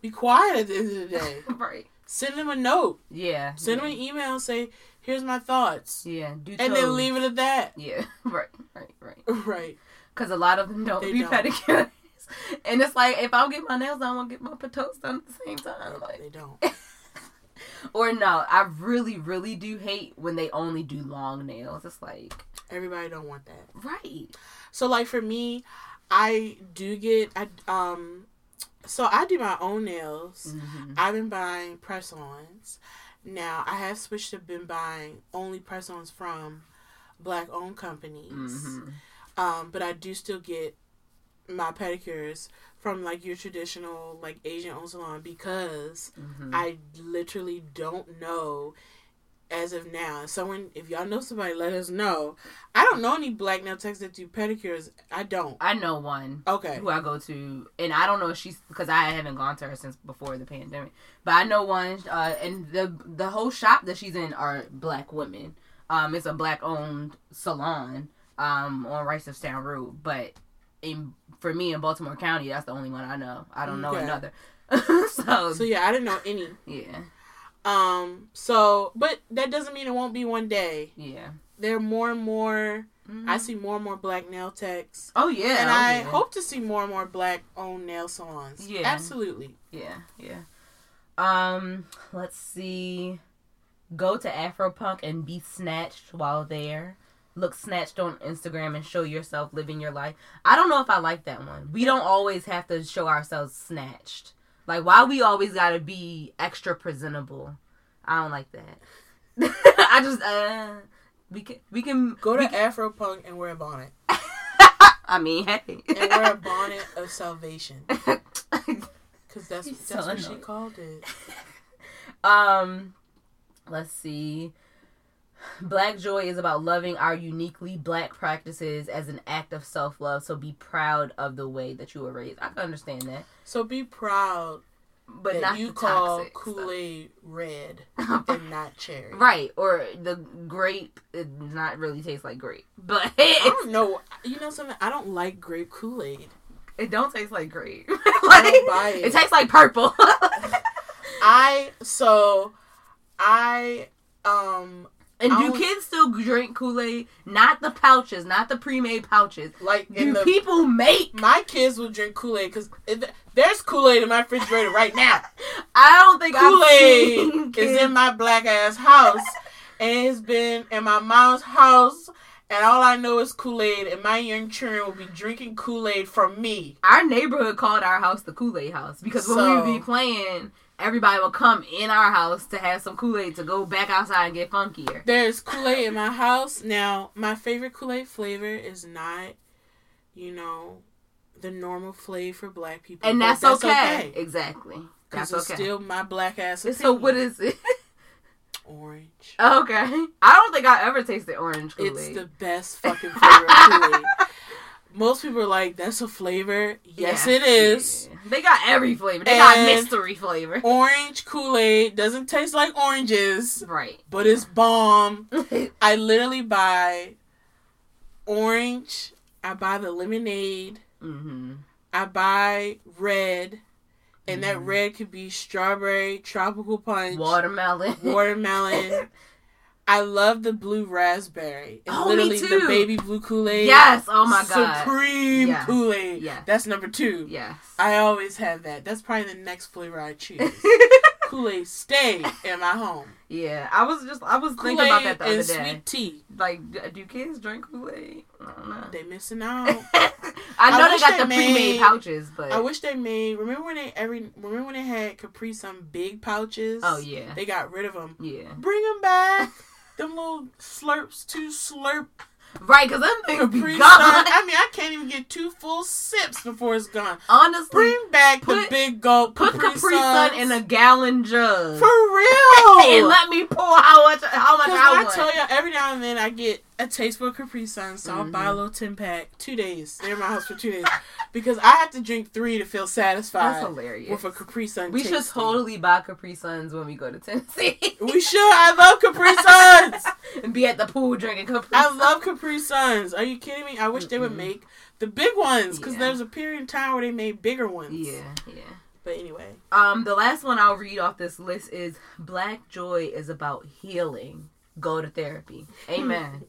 S2: Be quiet at the end of the day.
S1: right.
S2: Send them a note.
S1: Yeah.
S2: Send
S1: yeah.
S2: them an email. Say, "Here's my thoughts,"
S1: Yeah. Do
S2: and
S1: toes.
S2: then leave it at that.
S1: Yeah. Right. Right. Right.
S2: Right.
S1: Because a lot of them don't
S2: They
S1: be
S2: don't.
S1: Pedicures. And it's like if I get my nails done, I want to get my toes done at the same time. Like,
S2: They don't.
S1: or no, I really, really do hate when they only do long nails. It's like,
S2: Everybody don't want that.
S1: right.
S2: So like for me, I do get I um so I do my own nails.
S1: Mhm.
S2: I've been buying press ons. Now I have switched to been buying only press ons from black owned companies.
S1: Mhm.
S2: Um, but I do still get my pedicures from like your traditional like Asian owned salon because
S1: Mhm.
S2: I literally don't know as of now. Someone, if y'all know somebody, let us know. I don't know any black nail techs that do pedicures. I don't.
S1: I know one.
S2: Okay.
S1: who I go to, and I don't know if she's because I haven't gone to her since before the pandemic. But I know one, uh, and the the whole shop that she's in are black women. Um, it's a black owned salon um on Reisterstown Road, but in for me in Baltimore County, that's the only one I know. I don't know
S2: Okay.
S1: another. so,
S2: So yeah, I didn't know any.
S1: yeah,
S2: Um. So, but that doesn't mean it won't be one day.
S1: yeah.
S2: There are more and more.
S1: Mhm.
S2: I see more and more black nail techs,
S1: Oh yeah,
S2: and
S1: oh,
S2: I
S1: yeah.
S2: hope to see more and more black owned nail salons.
S1: Yeah.
S2: absolutely.
S1: Yeah, yeah. Um, let's see. Go to Afropunk and be snatched while there. Look snatched on Instagram and show yourself living your life. I don't know if I like that one. We don't always have to show ourselves snatched. Like why we always gotta be extra presentable. I don't like that. I just uh we can we can
S2: Go to
S1: can-
S2: Afropunk and wear a bonnet,
S1: I mean hey.
S2: and wear a bonnet of salvation, because that's
S1: He's
S2: that's
S1: so
S2: what she called it.
S1: Um, let's see. Black joy is about loving our uniquely black practices as an act of self love. So be proud of the way that you were raised. I can understand that,
S2: So be proud
S1: but
S2: that
S1: not
S2: you call Kool Aid red and not cherry.
S1: right? Or the grape it does not really taste like grape, but
S2: I don't know. You know something? I don't like grape Kool Aid.
S1: it don't taste like grape.
S2: I
S1: like,
S2: don't buy it.
S1: it tastes like purple.
S2: I so I um
S1: and do kids still drink Kool Aid? Not the pouches, not the pre made pouches.
S2: like in
S1: Do
S2: the
S1: people make
S2: my kids will drink Kool Aid because there's Kool Aid in my refrigerator right now.
S1: I don't think
S2: Kool Aid is in my black ass house, and it's been in my mom's house. And all I know is Kool Aid, and my young children will be drinking Kool Aid from me.
S1: Our neighborhood called our house the Kool Aid house because when we
S2: So-
S1: would be playing, everybody will come in our house to have some Kool Aid to go back outside and get funkier.
S2: There's Kool Aid in my house. Now, my favorite Kool Aid flavor is not, you know, the normal flavor for black people.
S1: And
S2: but
S1: that's, okay. Exactly.
S2: Because
S1: That's
S2: it's
S1: okay.
S2: still my black ass
S1: so what is it?
S2: Orange.
S1: okay. I don't think I ever tasted orange Kool Aid.
S2: It's the best fucking flavor of Kool Aid. most people are like, "That's a flavor." Yes,
S1: Yeah.
S2: it is.
S1: They got every flavor. They got mystery flavor.
S2: Orange Kool Aid doesn't taste like oranges,
S1: Right.
S2: but it's bomb. I literally buy orange. I buy the lemonade.
S1: mm-hmm.
S2: I buy red, and that
S1: Mhm.
S2: red could be strawberry, tropical punch,
S1: Watermelon.
S2: watermelon. I love the blue raspberry. It's
S1: Oh, me
S2: literally the baby blue Kool Aid.
S1: yes. Oh my god.
S2: Supreme
S1: Yes.
S2: Kool Aid.
S1: Yes.
S2: That's number two.
S1: Yes.
S2: I always have that. That's probably the next flavor I choose. Kool Aid stay in my home.
S1: yeah. I was just I was
S2: Kool
S1: thinking about that the other day.
S2: sweet tea.
S1: Like, do kids drink Kool Aid? I don't know.
S2: They missing out.
S1: I know
S2: I
S1: they got
S2: they
S1: the pre-made
S2: made-
S1: pouches, but
S2: I wish they made. Remember when they every. Remember when they had Capri Sun big pouches?
S1: oh yeah,
S2: They got rid of them.
S1: yeah,
S2: Bring them back. them little slurps, two slurp
S1: right. Because them things be gone.
S2: I mean, I can't even get two full sips before it's gone.
S1: Honestly,
S2: Bring back the big gulp.
S1: put
S2: Capri,
S1: Capri Sun in a gallon jug
S2: for real.
S1: and let me pour how much how much I
S2: I
S1: want.
S2: tell you, every now and then I get a taste for Capri Sun, so I'll buy a
S1: Mhm.
S2: little 10 pack. Two days. They're in my house for two days. Because I have to drink three to feel satisfied.
S1: That's hilarious.
S2: with a Capri Sun.
S1: we should totally buy Capri Suns when we go to Tennessee
S2: We should. I love Capri Suns.
S1: and be at the pool drinking Capri.
S2: I
S1: Suns.
S2: love Capri Suns. Are you kidding me? I wish they would make the big ones because
S1: Yeah.
S2: there's a period in time where they made bigger ones.
S1: Yeah, yeah.
S2: But anyway,
S1: Um, the last one I'll read off this list is Black Joy is about healing. Go to therapy. Amen.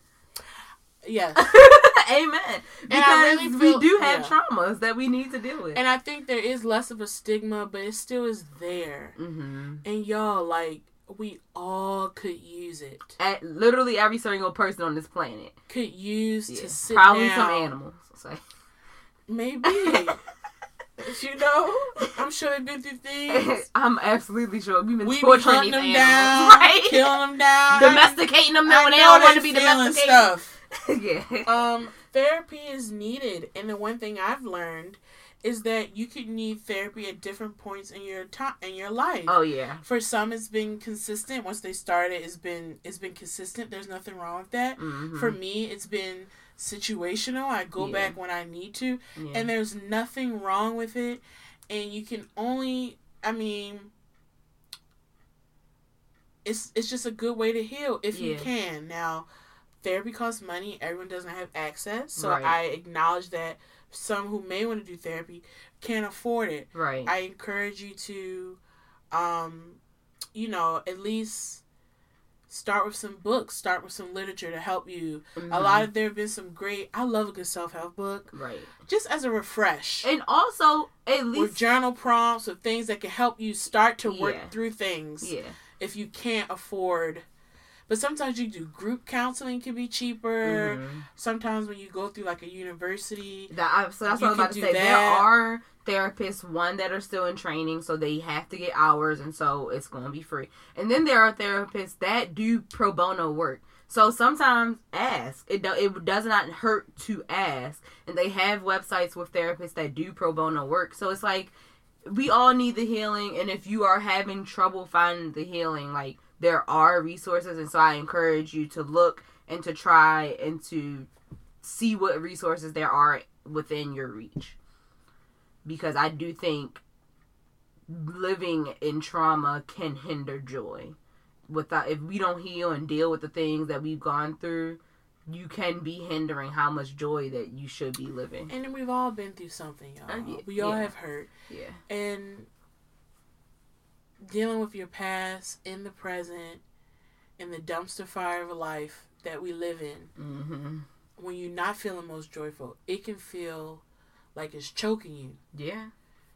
S2: Yes.
S1: Amen. Because
S2: really feel-
S1: we do have
S2: yeah.
S1: traumas that we need to deal with.
S2: and I think there is less of a stigma, but it still is there.
S1: mm-hmm.
S2: And y'all, like, we all could use it.
S1: At literally every single person on this planet.
S2: Could use
S1: Yeah.
S2: to sit
S1: Probably
S2: down.
S1: some animals. So.
S2: Maybe. you know, I'm sure they've been through things.
S1: I'm absolutely sure we've been
S2: We be
S1: torturing
S2: hunting
S1: these
S2: them
S1: animals,
S2: down,
S1: right?
S2: killing them down,
S1: Domesticating them
S2: I
S1: when they
S2: know
S1: don't want to be domesticated.
S2: stuff.
S1: yeah.
S2: Um, therapy is needed, and the one thing I've learned is that you could need therapy at different points in your time in your life.
S1: Oh yeah.
S2: For some, it's been consistent. Once they started, it's been it's been consistent. There's nothing wrong with that.
S1: Mhm.
S2: For me, it's been situational. I go
S1: Yeah.
S2: back when I need to,
S1: yeah.
S2: and there's nothing wrong with it. And you can only, I mean, it's it's just a good way to heal if you can. Now, therapy costs money. Everyone doesn't have access, so
S1: Right.
S2: I acknowledge that some who may want to do therapy can't afford it.
S1: right.
S2: I encourage you to, um, you know, at least start with some books, start with some literature to help you. A
S1: Mhm.
S2: lot of there have been some great. I love a good self help book,
S1: right.
S2: just as a refresh.
S1: And also, at
S2: with
S1: least
S2: journal prompts or things that can help you start to work
S1: Yeah.
S2: through things
S1: yeah.
S2: if you can't afford. But sometimes you do group counseling can be cheaper.
S1: Mhm.
S2: Sometimes when you go through like a university,
S1: That so that's what I was about to say.
S2: do
S1: There are therapists, one that are still in training, so they have to get hours, and so it's going to be free. And then there are therapists that do pro bono work. So sometimes ask. It do, it does not hurt to ask, and they have websites with therapists that do pro bono work. So it's like we all need the healing, and if you are having trouble finding the healing, like there are resources, and so I encourage you to look and to try and to see what resources there are within your reach. Because I do think living in trauma can hinder joy. Without if we don't heal and deal with the things that we've gone through, you can be hindering how much joy that you should be living.
S2: and then we've all been through something, y'all.
S1: Uh, yeah,
S2: we all
S1: yeah.
S2: have hurt.
S1: Yeah.
S2: and dealing with your past in the present in the dumpster fire of a life that we live in
S1: Mm-hmm.
S2: when you're not feeling most joyful it can feel like it's choking you
S1: Yeah.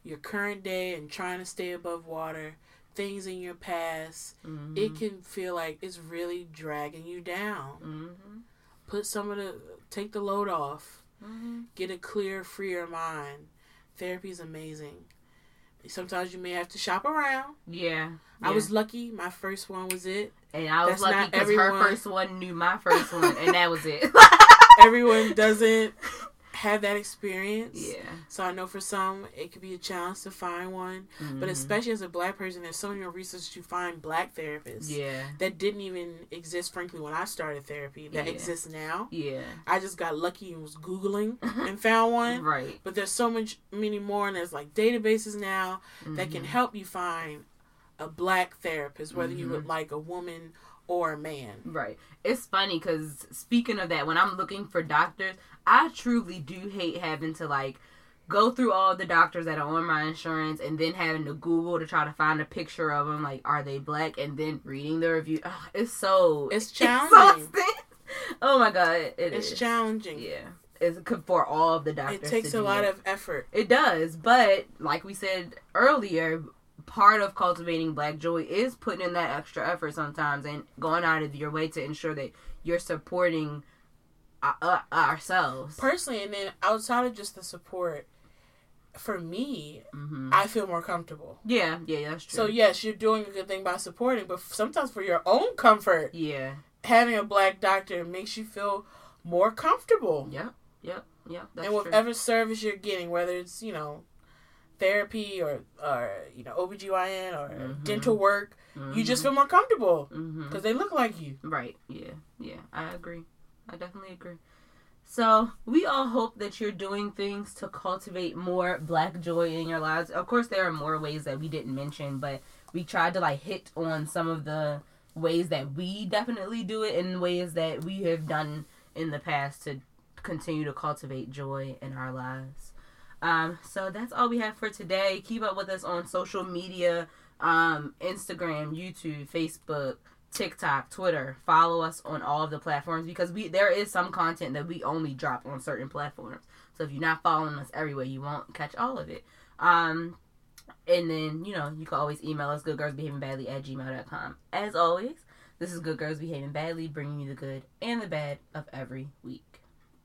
S2: your current day and trying to stay above water things in your past
S1: Mm-hmm.
S2: it can feel like it's really dragging you down
S1: Mm-hmm.
S2: put some of the take the load off
S1: Mm-hmm.
S2: get a clear freer mind therapy is amazing sometimes you may have to shop around
S1: Yeah.
S2: I
S1: Yeah.
S2: was lucky. My first one was it.
S1: and I was
S2: that's
S1: lucky because her first one knew my first one, and that was it.
S2: Everyone doesn't have that experience.
S1: Yeah.
S2: So I know for some it could be a challenge to find one,
S1: Mhm.
S2: but especially as a black person, there's so many resources to find black therapists
S1: yeah.
S2: that didn't even exist, frankly, when I started therapy. That
S1: Yeah.
S2: exists now.
S1: Yeah.
S2: I just got lucky and was googling and found one.
S1: Right.
S2: But there's so much many more, and there's like databases now that can
S1: Mhm.
S2: help you find a black therapist, whether you
S1: Mhm.
S2: would like a woman or a man.
S1: Right. It's funny because speaking of that, when I'm looking for doctors, I truly do hate having to like go through all the doctors that are on my insurance and then having to Google to try to find a picture of them. Like, are they black? And then reading the review. Ugh, it's so
S2: It's challenging.
S1: exhausting. oh my god, it
S2: it's
S1: is.
S2: challenging.
S1: Yeah, it's for all of the doctors.
S2: It takes a lot
S1: it.
S2: of effort.
S1: It does, but like we said earlier, part of cultivating black joy is putting in that extra effort sometimes and going out of your way to ensure that you're supporting uh, ourselves.
S2: Personally, and then outside of just the support, for me,
S1: hmm
S2: I feel more comfortable.
S1: Yeah, yeah, that's true.
S2: So yes, you're doing a good thing by supporting, but sometimes for your own comfort,
S1: yeah,
S2: having a black doctor makes you feel more comfortable.
S1: yep, yep, yep.
S2: And
S1: true.
S2: whatever service you're getting, whether it's, you know, therapy or, or you know, OBGYN or
S1: Mhm.
S2: dental work, you just
S1: Mhm.
S2: feel more comfortable because they look like you.
S1: Right. Yeah. Yeah. I agree. I definitely agree. So we all hope that you're doing things to cultivate more black joy in your lives. Of course, there are more ways that we didn't mention, but we tried to like hit on some of the ways that we definitely do it and ways that we have done in the past to continue to cultivate joy in our lives. Um, so that's all we have for today. Keep up with us on social media um, Instagram, YouTube, Facebook, TikTok, Twitter. Follow us on all of the platforms because we there is some content that we only drop on certain platforms. So if you're not following us everywhere, you won't catch all of it. Um, and then, you know, you can always email us goodgirlsbehavingbadly at gmail.com. As always, this is Good Girls Behaving Badly, bringing you the good and the bad of every week.